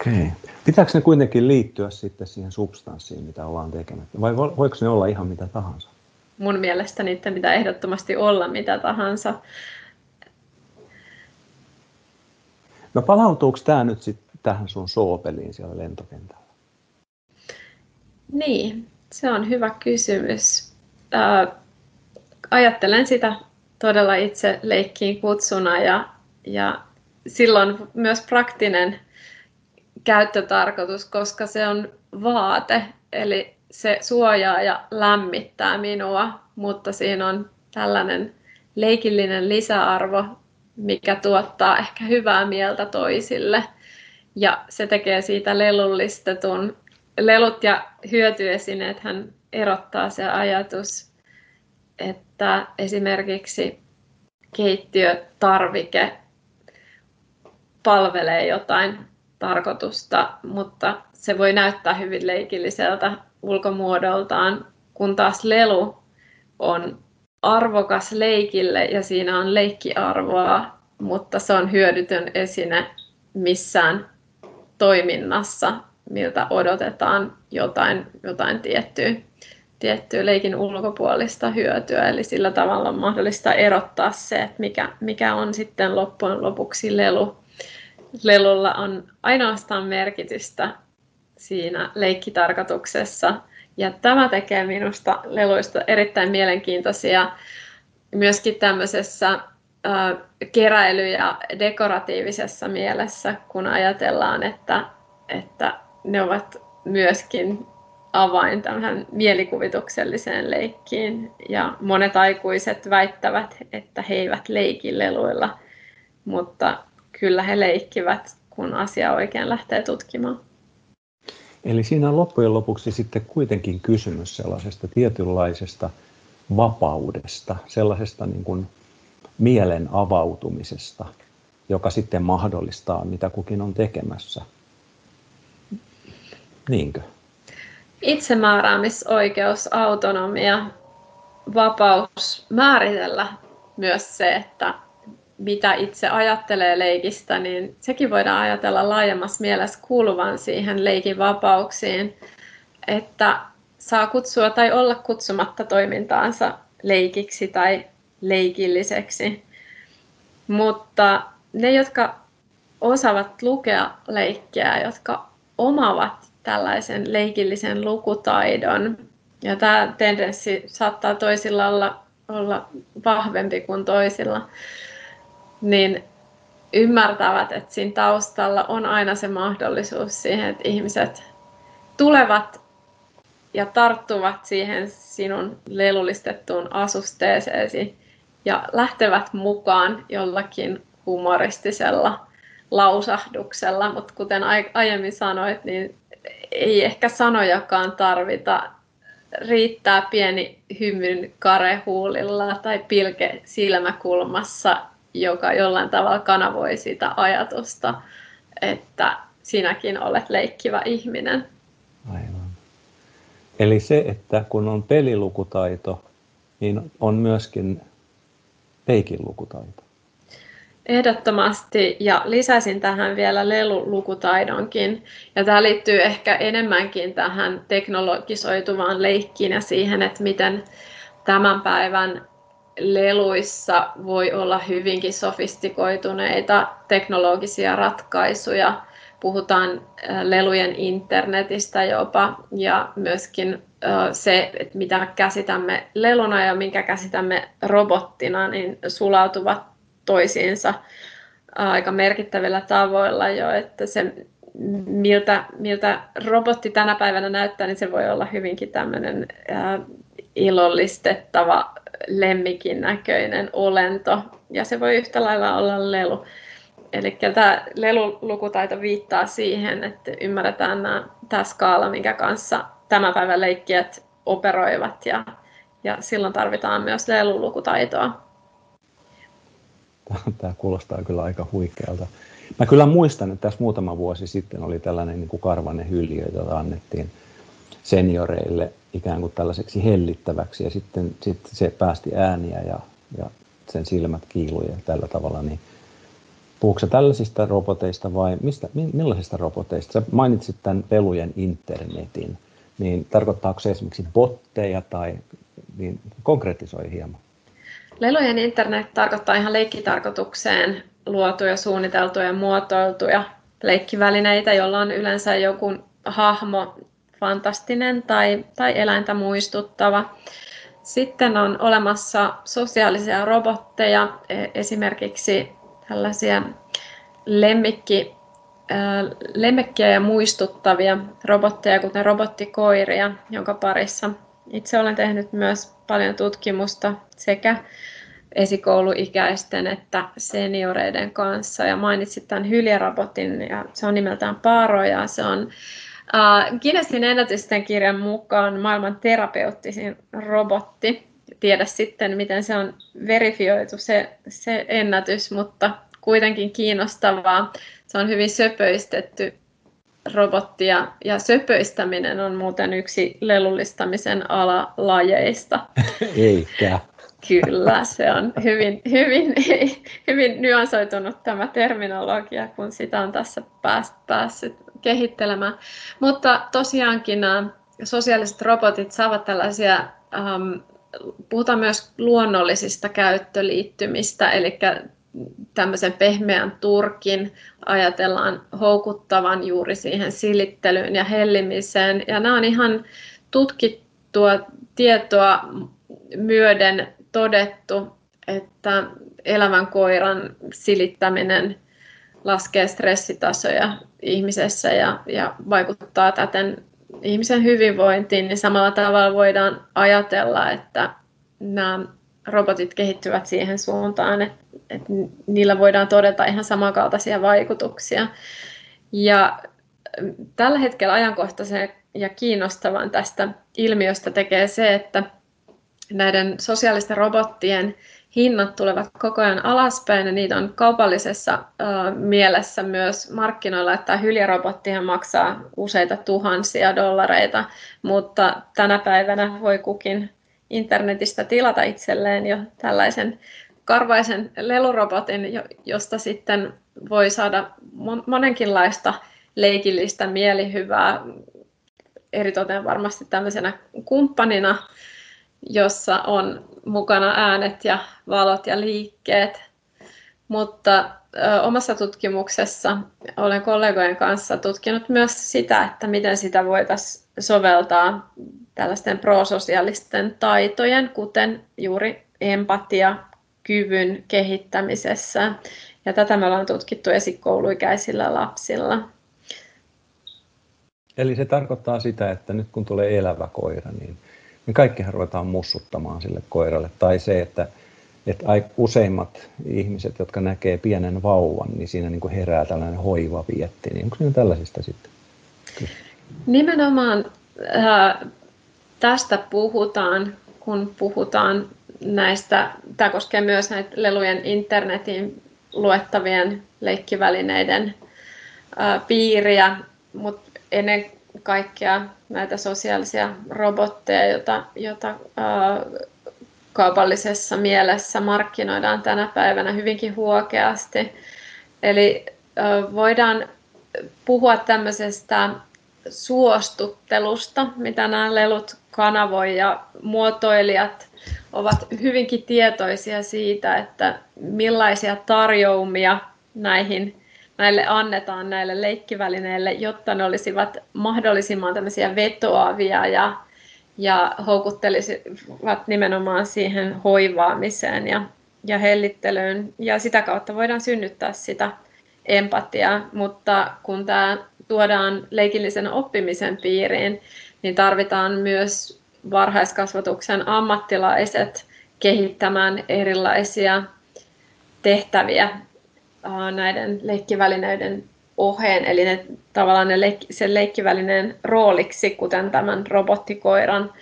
Okei. Pitääkö ne kuitenkin liittyä sitten siihen substanssiin, mitä ollaan tekemässä? Vai voiko ne olla ihan mitä tahansa? Mun mielestä niiden pitää ehdottomasti olla mitä tahansa. No palautuuko tämä nyt sitten tähän sun soopeliin siellä lentokentällä? Niin, se on hyvä kysymys. Äh, ajattelen sitä todella itse leikkiin kutsuna ja, ja silloin myös praktinen käyttötarkoitus, koska se on vaate, eli se suojaa ja lämmittää minua, mutta siinä on tällainen leikillinen lisäarvo, mikä tuottaa ehkä hyvää mieltä toisille. Ja se tekee siitä lelullistetun. Lelut ja hyötyesineet hän erottaa se ajatus, että esimerkiksi keittiötarvike palvelee jotain tarkoitusta, mutta se voi näyttää hyvin leikilliseltä ulkomuodoltaan, kun taas lelu on arvokas leikille ja siinä on leikkiarvoa, mutta se on hyödytön esine missään toiminnassa, miltä odotetaan jotain, jotain tiettyä, tiettyä leikin ulkopuolista hyötyä. Eli sillä tavalla on mahdollista erottaa se, että mikä, mikä on sitten loppujen lopuksi lelu. Lelulla on ainoastaan merkitystä siinä leikkitarkoituksessa. Ja tämä tekee minusta leluista erittäin mielenkiintoisia myöskin tämmöisessä keräily- ja dekoratiivisessa mielessä, kun ajatellaan, että, että ne ovat myöskin avain tähän mielikuvitukselliseen leikkiin. Ja monet aikuiset väittävät, että he eivät leiki leluilla, mutta kyllä he leikkivät, kun asia oikein lähtee tutkimaan. Eli siinä on loppujen lopuksi sitten kuitenkin kysymys sellaisesta tietynlaisesta vapaudesta, sellaisesta niin kuin mielen avautumisesta, joka sitten mahdollistaa, mitä kukin on tekemässä. Niinkö? Itsemääräämisoikeus, autonomia, vapaus määritellä myös se, että mitä itse ajattelee leikistä, niin sekin voidaan ajatella laajemmassa mielessä kuuluvan siihen leikin vapauksiin, että saa kutsua tai olla kutsumatta toimintaansa leikiksi tai leikilliseksi. Mutta ne, jotka osaavat lukea leikkiä, jotka omavat tällaisen leikillisen lukutaidon, ja tämä tendenssi saattaa toisilla olla, olla vahvempi kuin toisilla, niin ymmärtävät, että siinä taustalla on aina se mahdollisuus siihen, että ihmiset tulevat ja tarttuvat siihen sinun lelullistettuun asusteeseesi ja lähtevät mukaan jollakin humoristisella lausahduksella, mutta kuten aiemmin sanoit, niin ei ehkä sanojakaan tarvita. Riittää pieni hymyn karehuulilla tai pilke silmäkulmassa joka jollain tavalla kanavoi sitä ajatusta, että sinäkin olet leikkivä ihminen. Aivan. Eli se, että kun on pelilukutaito, niin on myöskin leikin lukutaito. Ehdottomasti, ja lisäsin tähän vielä lelulukutaidonkin. Ja tämä liittyy ehkä enemmänkin tähän teknologisoituvaan leikkiin ja siihen, että miten tämän päivän leluissa voi olla hyvinkin sofistikoituneita teknologisia ratkaisuja. Puhutaan lelujen internetistä jopa ja myöskin se, että mitä käsitämme leluna ja minkä käsitämme robottina, niin sulautuvat toisiinsa aika merkittävillä tavoilla jo, että se miltä, miltä robotti tänä päivänä näyttää, niin se voi olla hyvinkin tämmöinen ilollistettava lemmikin näköinen olento, ja se voi yhtä lailla olla lelu. Eli tämä lelulukutaito viittaa siihen, että ymmärretään nämä, tämä skaala, minkä kanssa tämän päivän leikkijät operoivat, ja, ja silloin tarvitaan myös lelulukutaitoa. Tämä kuulostaa kyllä aika huikealta. Mä kyllä muistan, että tässä muutama vuosi sitten oli tällainen niin kuin karvanen hyljö, jota annettiin senioreille ikään kuin tällaiseksi hellittäväksi ja sitten, sitten se päästi ääniä ja, ja sen silmät kiiluja tällä tavalla, niin puhuuko tällaisista roboteista vai mistä, millaisista roboteista? Sä mainitsit tämän pelujen internetin, niin tarkoittaako se esimerkiksi botteja tai niin konkretisoi hieman? Lelujen internet tarkoittaa ihan leikkitarkoitukseen luotuja, suunniteltuja ja muotoiltuja leikkivälineitä, joilla on yleensä joku hahmo fantastinen tai, tai eläintä muistuttava. Sitten on olemassa sosiaalisia robotteja, e, esimerkiksi tällaisia lemmikki, lemmikkiä ja muistuttavia robotteja, kuten robottikoiria, jonka parissa itse olen tehnyt myös paljon tutkimusta sekä esikouluikäisten että senioreiden kanssa. Ja mainitsit tämän hyljerobotin, ja se on nimeltään Paro, ja se on Uh, Guinnessin ennätysten kirjan mukaan maailman terapeuttisin robotti. Tiedä sitten, miten se on verifioitu se, se ennätys, mutta kuitenkin kiinnostavaa. Se on hyvin söpöistetty robotti ja, ja söpöistäminen on muuten yksi lelullistamisen alalajeista. [LAUGHS] Eikä. Kyllä, se on hyvin, hyvin, [LAUGHS] hyvin nyansoitunut tämä terminologia, kun sitä on tässä päässyt kehittelemään. Mutta tosiaankin nämä sosiaaliset robotit saavat tällaisia, ähm, puhutaan myös luonnollisista käyttöliittymistä, eli tämmöisen pehmeän turkin ajatellaan houkuttavan juuri siihen silittelyyn ja hellimiseen. Ja nämä on ihan tutkittua tietoa myöden todettu, että elävän koiran silittäminen laskee stressitasoja ihmisessä ja, ja vaikuttaa täten ihmisen hyvinvointiin, niin samalla tavalla voidaan ajatella, että nämä robotit kehittyvät siihen suuntaan, että, että niillä voidaan todeta ihan samankaltaisia vaikutuksia. Ja tällä hetkellä ajankohtaisen ja kiinnostavan tästä ilmiöstä tekee se, että näiden sosiaalisten robottien hinnat tulevat koko ajan alaspäin ja niitä on kaupallisessa uh, mielessä myös markkinoilla, että hyljerobottihan maksaa useita tuhansia dollareita, mutta tänä päivänä voi kukin internetistä tilata itselleen jo tällaisen karvaisen lelurobotin, josta sitten voi saada monenkinlaista leikillistä mielihyvää, eritoten varmasti tämmöisenä kumppanina, jossa on mukana äänet ja valot ja liikkeet. Mutta omassa tutkimuksessa olen kollegojen kanssa tutkinut myös sitä, että miten sitä voitaisiin soveltaa tällaisten prososiaalisten taitojen, kuten juuri empatia, kyvyn kehittämisessä. Ja tätä me ollaan tutkittu esikouluikäisillä lapsilla. Eli se tarkoittaa sitä, että nyt kun tulee elävä koira, niin niin kaikkihan ruvetaan mussuttamaan sille koiralle. Tai se, että, että useimmat ihmiset, jotka näkee pienen vauvan, niin siinä niin kuin herää tällainen hoivavietti. Niin onko siinä tällaisista sitten? Nimenomaan äh, tästä puhutaan, kun puhutaan näistä, tämä koskee myös näitä lelujen internetin luettavien leikkivälineiden äh, piiriä, mutta ennen kaikkea näitä sosiaalisia robotteja, joita, joita kaupallisessa mielessä markkinoidaan tänä päivänä hyvinkin huokeasti. Eli voidaan puhua tämmöisestä suostuttelusta, mitä nämä lelut kanavoi ja muotoilijat ovat hyvinkin tietoisia siitä, että millaisia tarjoumia näihin, näille annetaan näille leikkivälineille, jotta ne olisivat mahdollisimman tämmöisiä vetoavia ja, ja houkuttelisivat nimenomaan siihen hoivaamiseen ja, ja hellittelyyn. Ja sitä kautta voidaan synnyttää sitä empatiaa, mutta kun tämä tuodaan leikillisen oppimisen piiriin, niin tarvitaan myös varhaiskasvatuksen ammattilaiset kehittämään erilaisia tehtäviä näiden leikkivälineiden oheen, eli ne, tavallaan ne leikki, sen leikkivälineen rooliksi, kuten tämän robottikoiran,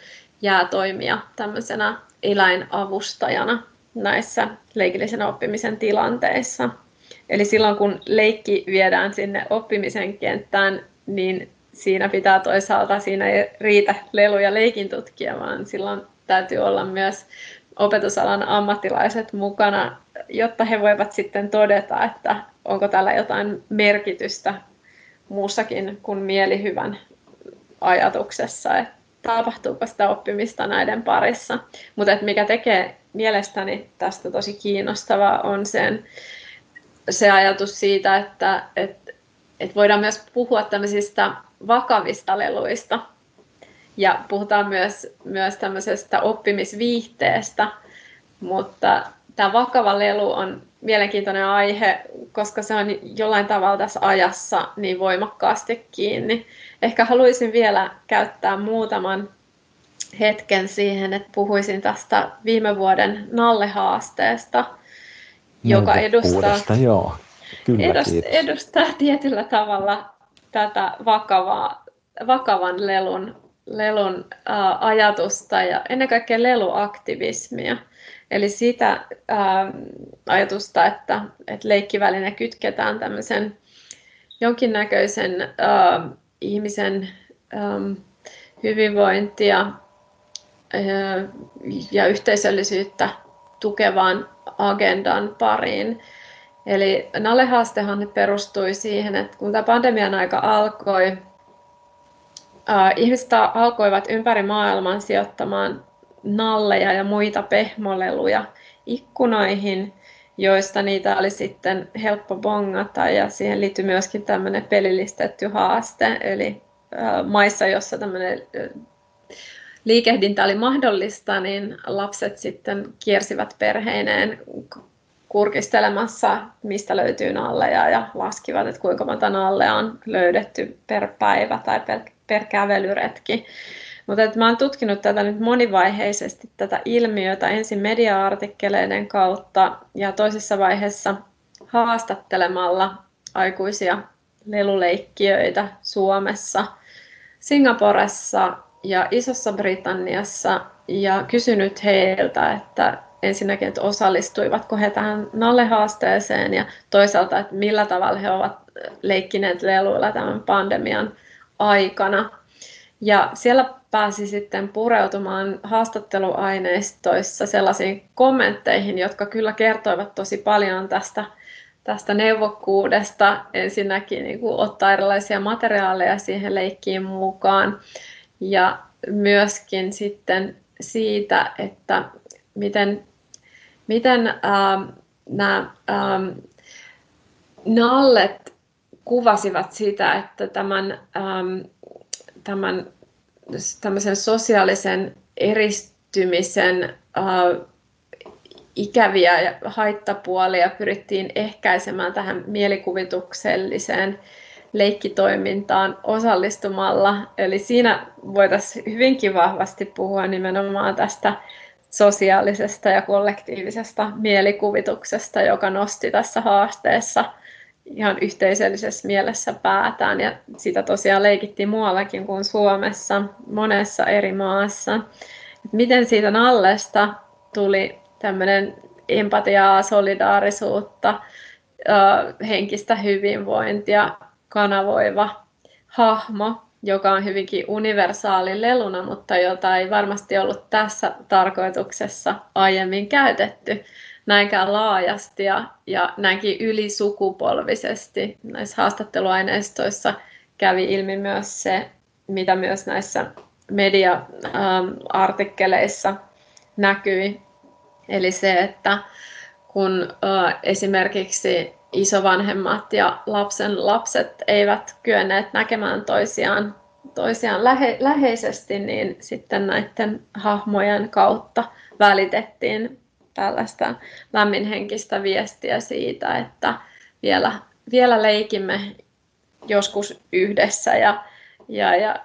jää toimia tämmöisenä eläinavustajana näissä leikillisen oppimisen tilanteissa. Eli silloin kun leikki viedään sinne oppimisen kenttään, niin siinä pitää toisaalta, siinä ei riitä lelu- ja leikin tutkija, vaan silloin täytyy olla myös opetusalan ammattilaiset mukana, jotta he voivat sitten todeta, että onko tällä jotain merkitystä muussakin kuin mielihyvän ajatuksessa, että tapahtuuko sitä oppimista näiden parissa. Mutta mikä tekee mielestäni tästä tosi kiinnostavaa on sen, se ajatus siitä, että, että, että voidaan myös puhua tämmöisistä vakavista leluista. Ja puhutaan myös, myös tämmöisestä oppimisviihteestä, mutta tämä vakava lelu on mielenkiintoinen aihe, koska se on jollain tavalla tässä ajassa niin voimakkaasti kiinni. Ehkä haluaisin vielä käyttää muutaman hetken siihen, että puhuisin tästä viime vuoden Nalle-haasteesta, joka edustaa, joo. Kyllä, edustaa, edustaa tietyllä tavalla tätä vakavaa, vakavan lelun, lelun ää, ajatusta ja ennen kaikkea leluaktivismia. Eli sitä ää, ajatusta, että, että leikkiväline kytketään tämmöisen jonkinnäköisen ää, ihmisen ää, hyvinvointia ää, ja yhteisöllisyyttä tukevaan agendan pariin. Eli Nalle-haastehan perustui siihen, että kun tämä pandemian aika alkoi, äh, ihmiset alkoivat ympäri maailman sijoittamaan nalleja ja muita pehmoleluja ikkunoihin, joista niitä oli sitten helppo bongata. Ja siihen liittyy myöskin tämmöinen pelillistetty haaste, eli äh, maissa, jossa tämmöinen äh, liikehdintä oli mahdollista, niin lapset sitten kiersivät perheineen kurkistelemassa, mistä löytyy nalleja ja laskivat, että kuinka monta nallea on löydetty per päivä tai per, per kävelyretki. Mutta että mä oon tutkinut tätä nyt monivaiheisesti, tätä ilmiötä ensin media-artikkeleiden kautta ja toisessa vaiheessa haastattelemalla aikuisia leluleikkiöitä Suomessa, Singaporessa ja Isossa Britanniassa ja kysynyt heiltä, että ensinnäkin, että osallistuivatko he tähän Nalle-haasteeseen ja toisaalta, että millä tavalla he ovat leikkineet leluilla tämän pandemian aikana. Ja siellä pääsi sitten pureutumaan haastatteluaineistoissa sellaisiin kommentteihin, jotka kyllä kertoivat tosi paljon tästä, tästä neuvokkuudesta. Ensinnäkin niin kuin ottaa erilaisia materiaaleja siihen leikkiin mukaan ja myöskin sitten siitä, että miten, miten ähm, nämä ähm, nallet kuvasivat sitä, että tämän, ähm, tämän sosiaalisen eristymisen äh, ikäviä haittapuolia pyrittiin ehkäisemään tähän mielikuvitukselliseen leikkitoimintaan osallistumalla. Eli siinä voitaisiin hyvinkin vahvasti puhua nimenomaan tästä sosiaalisesta ja kollektiivisesta mielikuvituksesta, joka nosti tässä haasteessa ihan yhteisöllisessä mielessä päätään. Ja sitä tosiaan leikittiin muuallakin kuin Suomessa, monessa eri maassa. Miten siitä Nallesta tuli tämmöinen empatiaa, solidaarisuutta, henkistä hyvinvointia kanavoiva hahmo. joka on hyvinkin universaali leluna, mutta jota ei varmasti ollut tässä tarkoituksessa aiemmin käytetty näinkään laajasti ja, ja näinkin ylisukupolvisesti. Näissä haastatteluaineistoissa kävi ilmi myös se, mitä myös näissä media-artikkeleissa näkyi. Eli se, että kun esimerkiksi isovanhemmat ja lapsen lapset eivät kyenneet näkemään toisiaan, toisiaan lähe, läheisesti, niin sitten näiden hahmojen kautta välitettiin tällaista lämminhenkistä viestiä siitä, että vielä, vielä leikimme joskus yhdessä ja, ja, ja,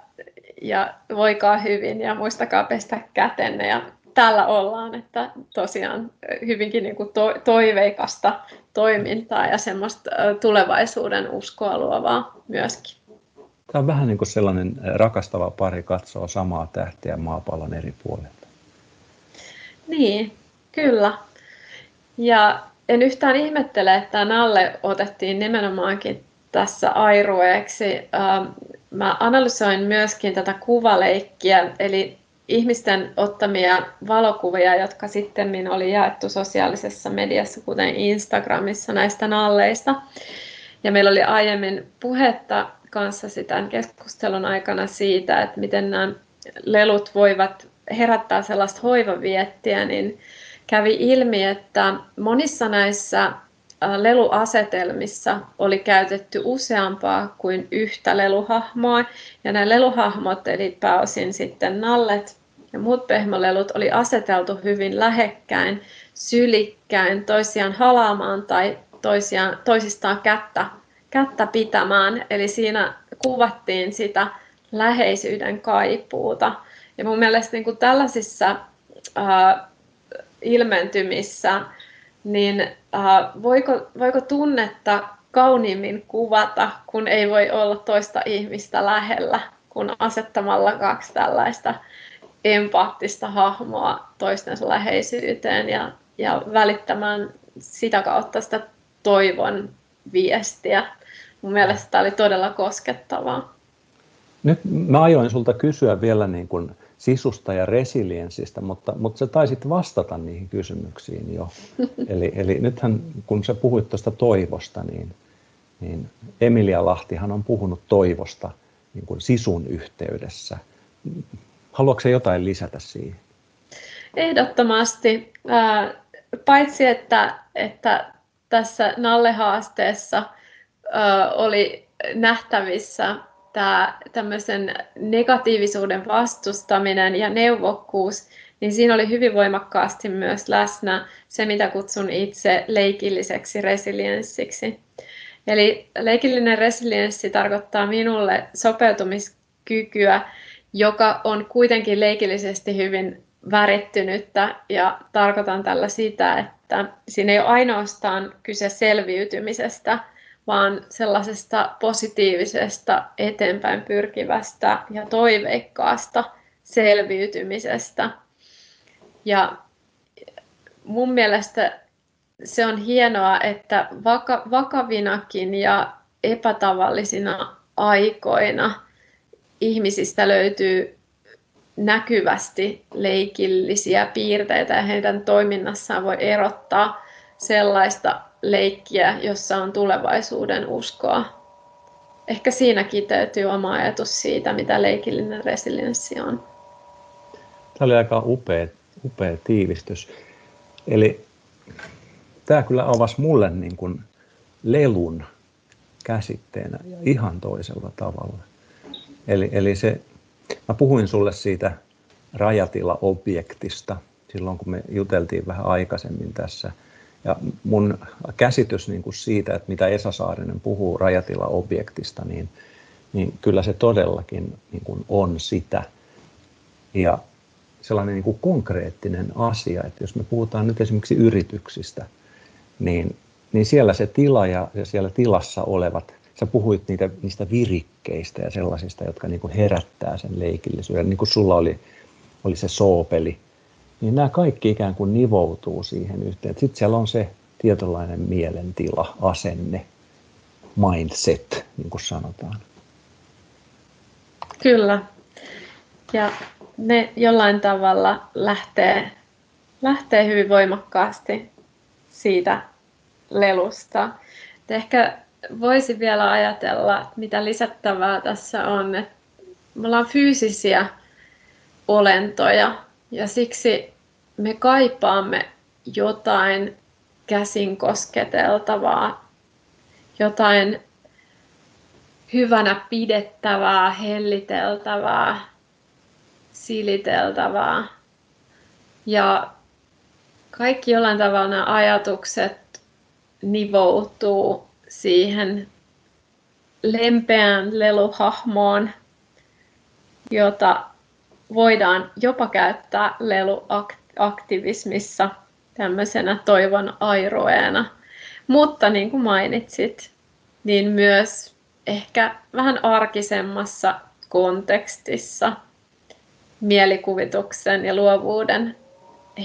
ja voikaa hyvin ja muistakaa pestä kätenne ja täällä ollaan, että tosiaan hyvinkin niin kuin to, toiveikasta toimintaa ja semmoista tulevaisuuden uskoa luovaa myöskin. Tämä on vähän niin kuin sellainen rakastava pari katsoo samaa tähtiä maapallon eri puolilta. Niin, kyllä. Ja en yhtään ihmettele, että Nalle otettiin nimenomaankin tässä airueeksi. Mä analysoin myöskin tätä kuvaleikkiä, eli ihmisten ottamia valokuvia, jotka sitten oli jaettu sosiaalisessa mediassa, kuten Instagramissa näistä nalleista. Ja meillä oli aiemmin puhetta kanssa sitä keskustelun aikana siitä, että miten nämä lelut voivat herättää sellaista hoivaviettiä, niin kävi ilmi, että monissa näissä leluasetelmissa oli käytetty useampaa kuin yhtä leluhahmoa. Ja nämä leluhahmot, eli pääosin sitten nallet ja muut pehmolelut, oli aseteltu hyvin lähekkäin, sylikkäin, toisiaan halaamaan tai toisiaan, toisistaan kättä, kättä pitämään. Eli siinä kuvattiin sitä läheisyyden kaipuuta. Ja mun mielestä niin kuin tällaisissa ää, ilmentymissä, niin äh, voiko, voiko tunnetta kauniimmin kuvata, kun ei voi olla toista ihmistä lähellä, kun asettamalla kaksi tällaista empaattista hahmoa toistensa läheisyyteen ja, ja välittämään sitä kautta sitä toivon viestiä. Mun mielestä tämä oli todella koskettavaa. Nyt mä ajoin sulta kysyä vielä niin kuin sisusta ja resilienssistä, mutta, mutta sä taisit vastata niihin kysymyksiin jo. [LAUGHS] Eli, eli nythän kun sä puhuit tuosta toivosta, niin, niin Emilia Lahtihan on puhunut toivosta niin kuin sisun yhteydessä. Haluatko jotain lisätä siihen? Ehdottomasti. Paitsi että, että tässä Nalle-haasteessa oli nähtävissä tämä tämmöisen negatiivisuuden vastustaminen ja neuvokkuus, niin siinä oli hyvin voimakkaasti myös läsnä se, mitä kutsun itse leikilliseksi resilienssiksi. Eli leikillinen resilienssi tarkoittaa minulle sopeutumiskykyä, joka on kuitenkin leikillisesti hyvin värittynyttä ja tarkoitan tällä sitä, että siinä ei ole ainoastaan kyse selviytymisestä, vaan sellaisesta positiivisesta, eteenpäin pyrkivästä ja toiveikkaasta selviytymisestä. Ja mun mielestä se on hienoa, että vaka- vakavinakin ja epätavallisina aikoina ihmisistä löytyy näkyvästi leikillisiä piirteitä ja heidän toiminnassaan voi erottaa sellaista leikkiä, jossa on tulevaisuuden uskoa. Ehkä siinä kiteytyy oma ajatus siitä, mitä leikillinen resilienssi on. Tämä oli aika upea, upea tiivistys. Eli tämä kyllä avasi mulle niin kuin lelun käsitteenä ihan toisella tavalla. Eli, eli se, mä puhuin sulle siitä rajatila-objektista silloin, kun me juteltiin vähän aikaisemmin tässä – ja mun käsitys niin kuin siitä, että mitä Esa Saarinen puhuu rajatila-objektista, niin, niin kyllä se todellakin niin kuin on sitä. Ja sellainen niin kuin konkreettinen asia, että jos me puhutaan nyt esimerkiksi yrityksistä, niin, niin siellä se tila ja, ja siellä tilassa olevat, sä puhuit niitä, niistä virikkeistä ja sellaisista, jotka niin kuin herättää sen leikillisyyden, niin kuin sulla oli, oli se soopeli, niin nämä kaikki ikään kuin nivoutuu siihen yhteen. Sitten siellä on se tietynlainen mielentila, asenne, mindset, niin kuin sanotaan. Kyllä. Ja ne jollain tavalla lähtee, lähtee hyvin voimakkaasti siitä lelusta. Et ehkä voisi vielä ajatella, mitä lisättävää tässä on, että me ollaan fyysisiä olentoja ja siksi me kaipaamme jotain käsin kosketeltavaa, jotain hyvänä pidettävää, helliteltävää, siliteltävää. Ja kaikki jollain tavalla nämä ajatukset nivoutuu siihen lempeään leluhahmoon, jota voidaan jopa käyttää leluaktivismissa tämmöisenä toivon airoeena. Mutta niin kuin mainitsit, niin myös ehkä vähän arkisemmassa kontekstissa mielikuvituksen ja luovuuden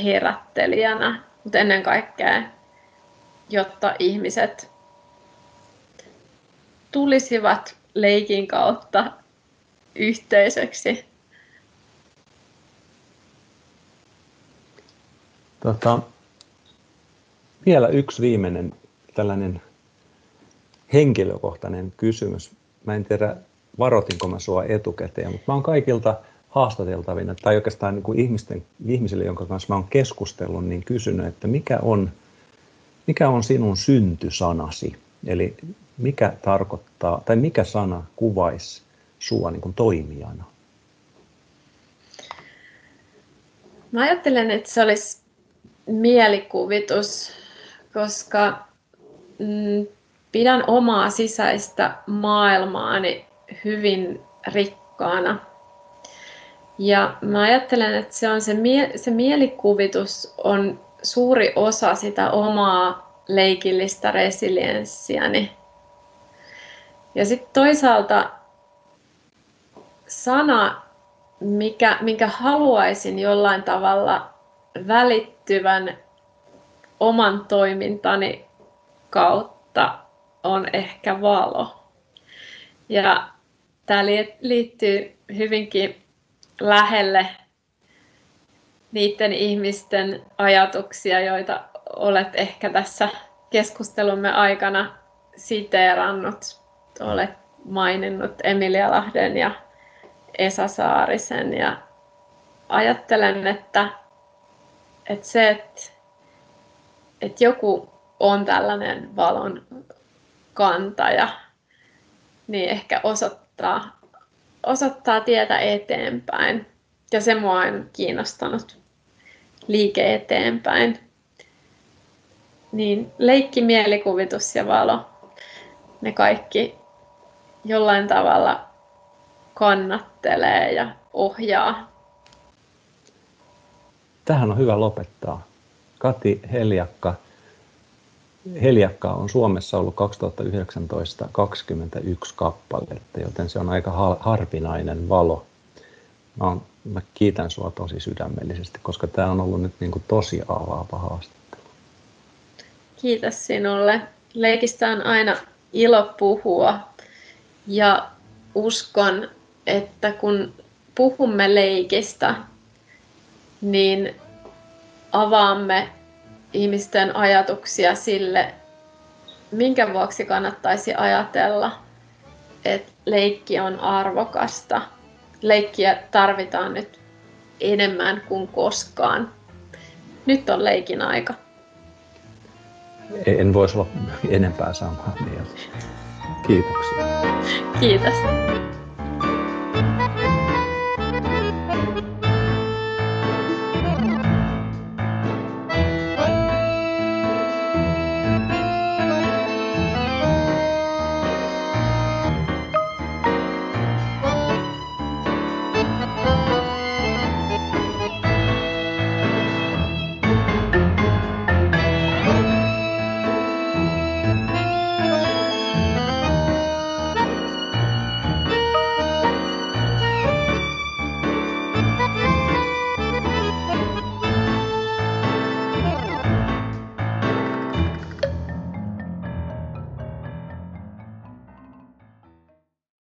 herättelijänä, mutta ennen kaikkea, jotta ihmiset tulisivat leikin kautta yhteisöksi. Tota, vielä yksi viimeinen tällainen henkilökohtainen kysymys. Mä en tiedä, varoitinko mä sua etukäteen, mutta mä oon kaikilta haastateltavina, tai oikeastaan niin kuin ihmisten, ihmisille, jonka kanssa mä oon keskustellut, niin kysynyt, että mikä on, mikä on sinun syntysanasi? Eli mikä tarkoittaa, tai mikä sana kuvaisi sua niin kuin toimijana? Mä ajattelen, että se olisi mielikuvitus, koska mm, pidän omaa sisäistä maailmaani hyvin rikkaana. Ja mä ajattelen, että se, on se, mie- se mielikuvitus on suuri osa sitä omaa leikillistä resilienssiäni. Ja sitten toisaalta sana, mikä, minkä haluaisin jollain tavalla välittyvän oman toimintani kautta, on ehkä valo. Ja tämä liittyy hyvinkin lähelle niiden ihmisten ajatuksia, joita olet ehkä tässä keskustelumme aikana siteerannut. Olet maininnut Emilia Lahden ja Esa Saarisen ja ajattelen, että, että se, että, että joku on tällainen valon kantaja, niin ehkä osoittaa, osoittaa tietä eteenpäin. Ja se mua on kiinnostanut liike eteenpäin. Niin leikki, mielikuvitus ja valo, ne kaikki jollain tavalla kannattelee ja ohjaa. Tähän on hyvä lopettaa. Kati Heljakka, Heljakka on Suomessa ollut 2019 21 kappaletta, joten se on aika harvinainen valo. Mä, on, mä kiitän sua tosi sydämellisesti, koska tämä on ollut nyt niin kuin tosi avaava haastattelu. Kiitos sinulle. Leikistä on aina ilo puhua ja uskon, että kun puhumme leikistä, niin avaamme ihmisten ajatuksia sille, minkä vuoksi kannattaisi ajatella, että leikki on arvokasta. Leikkiä tarvitaan nyt enemmän kuin koskaan. Nyt on leikin aika. En voisi olla enempää samaa mieltä. Kiitoksia. Kiitos.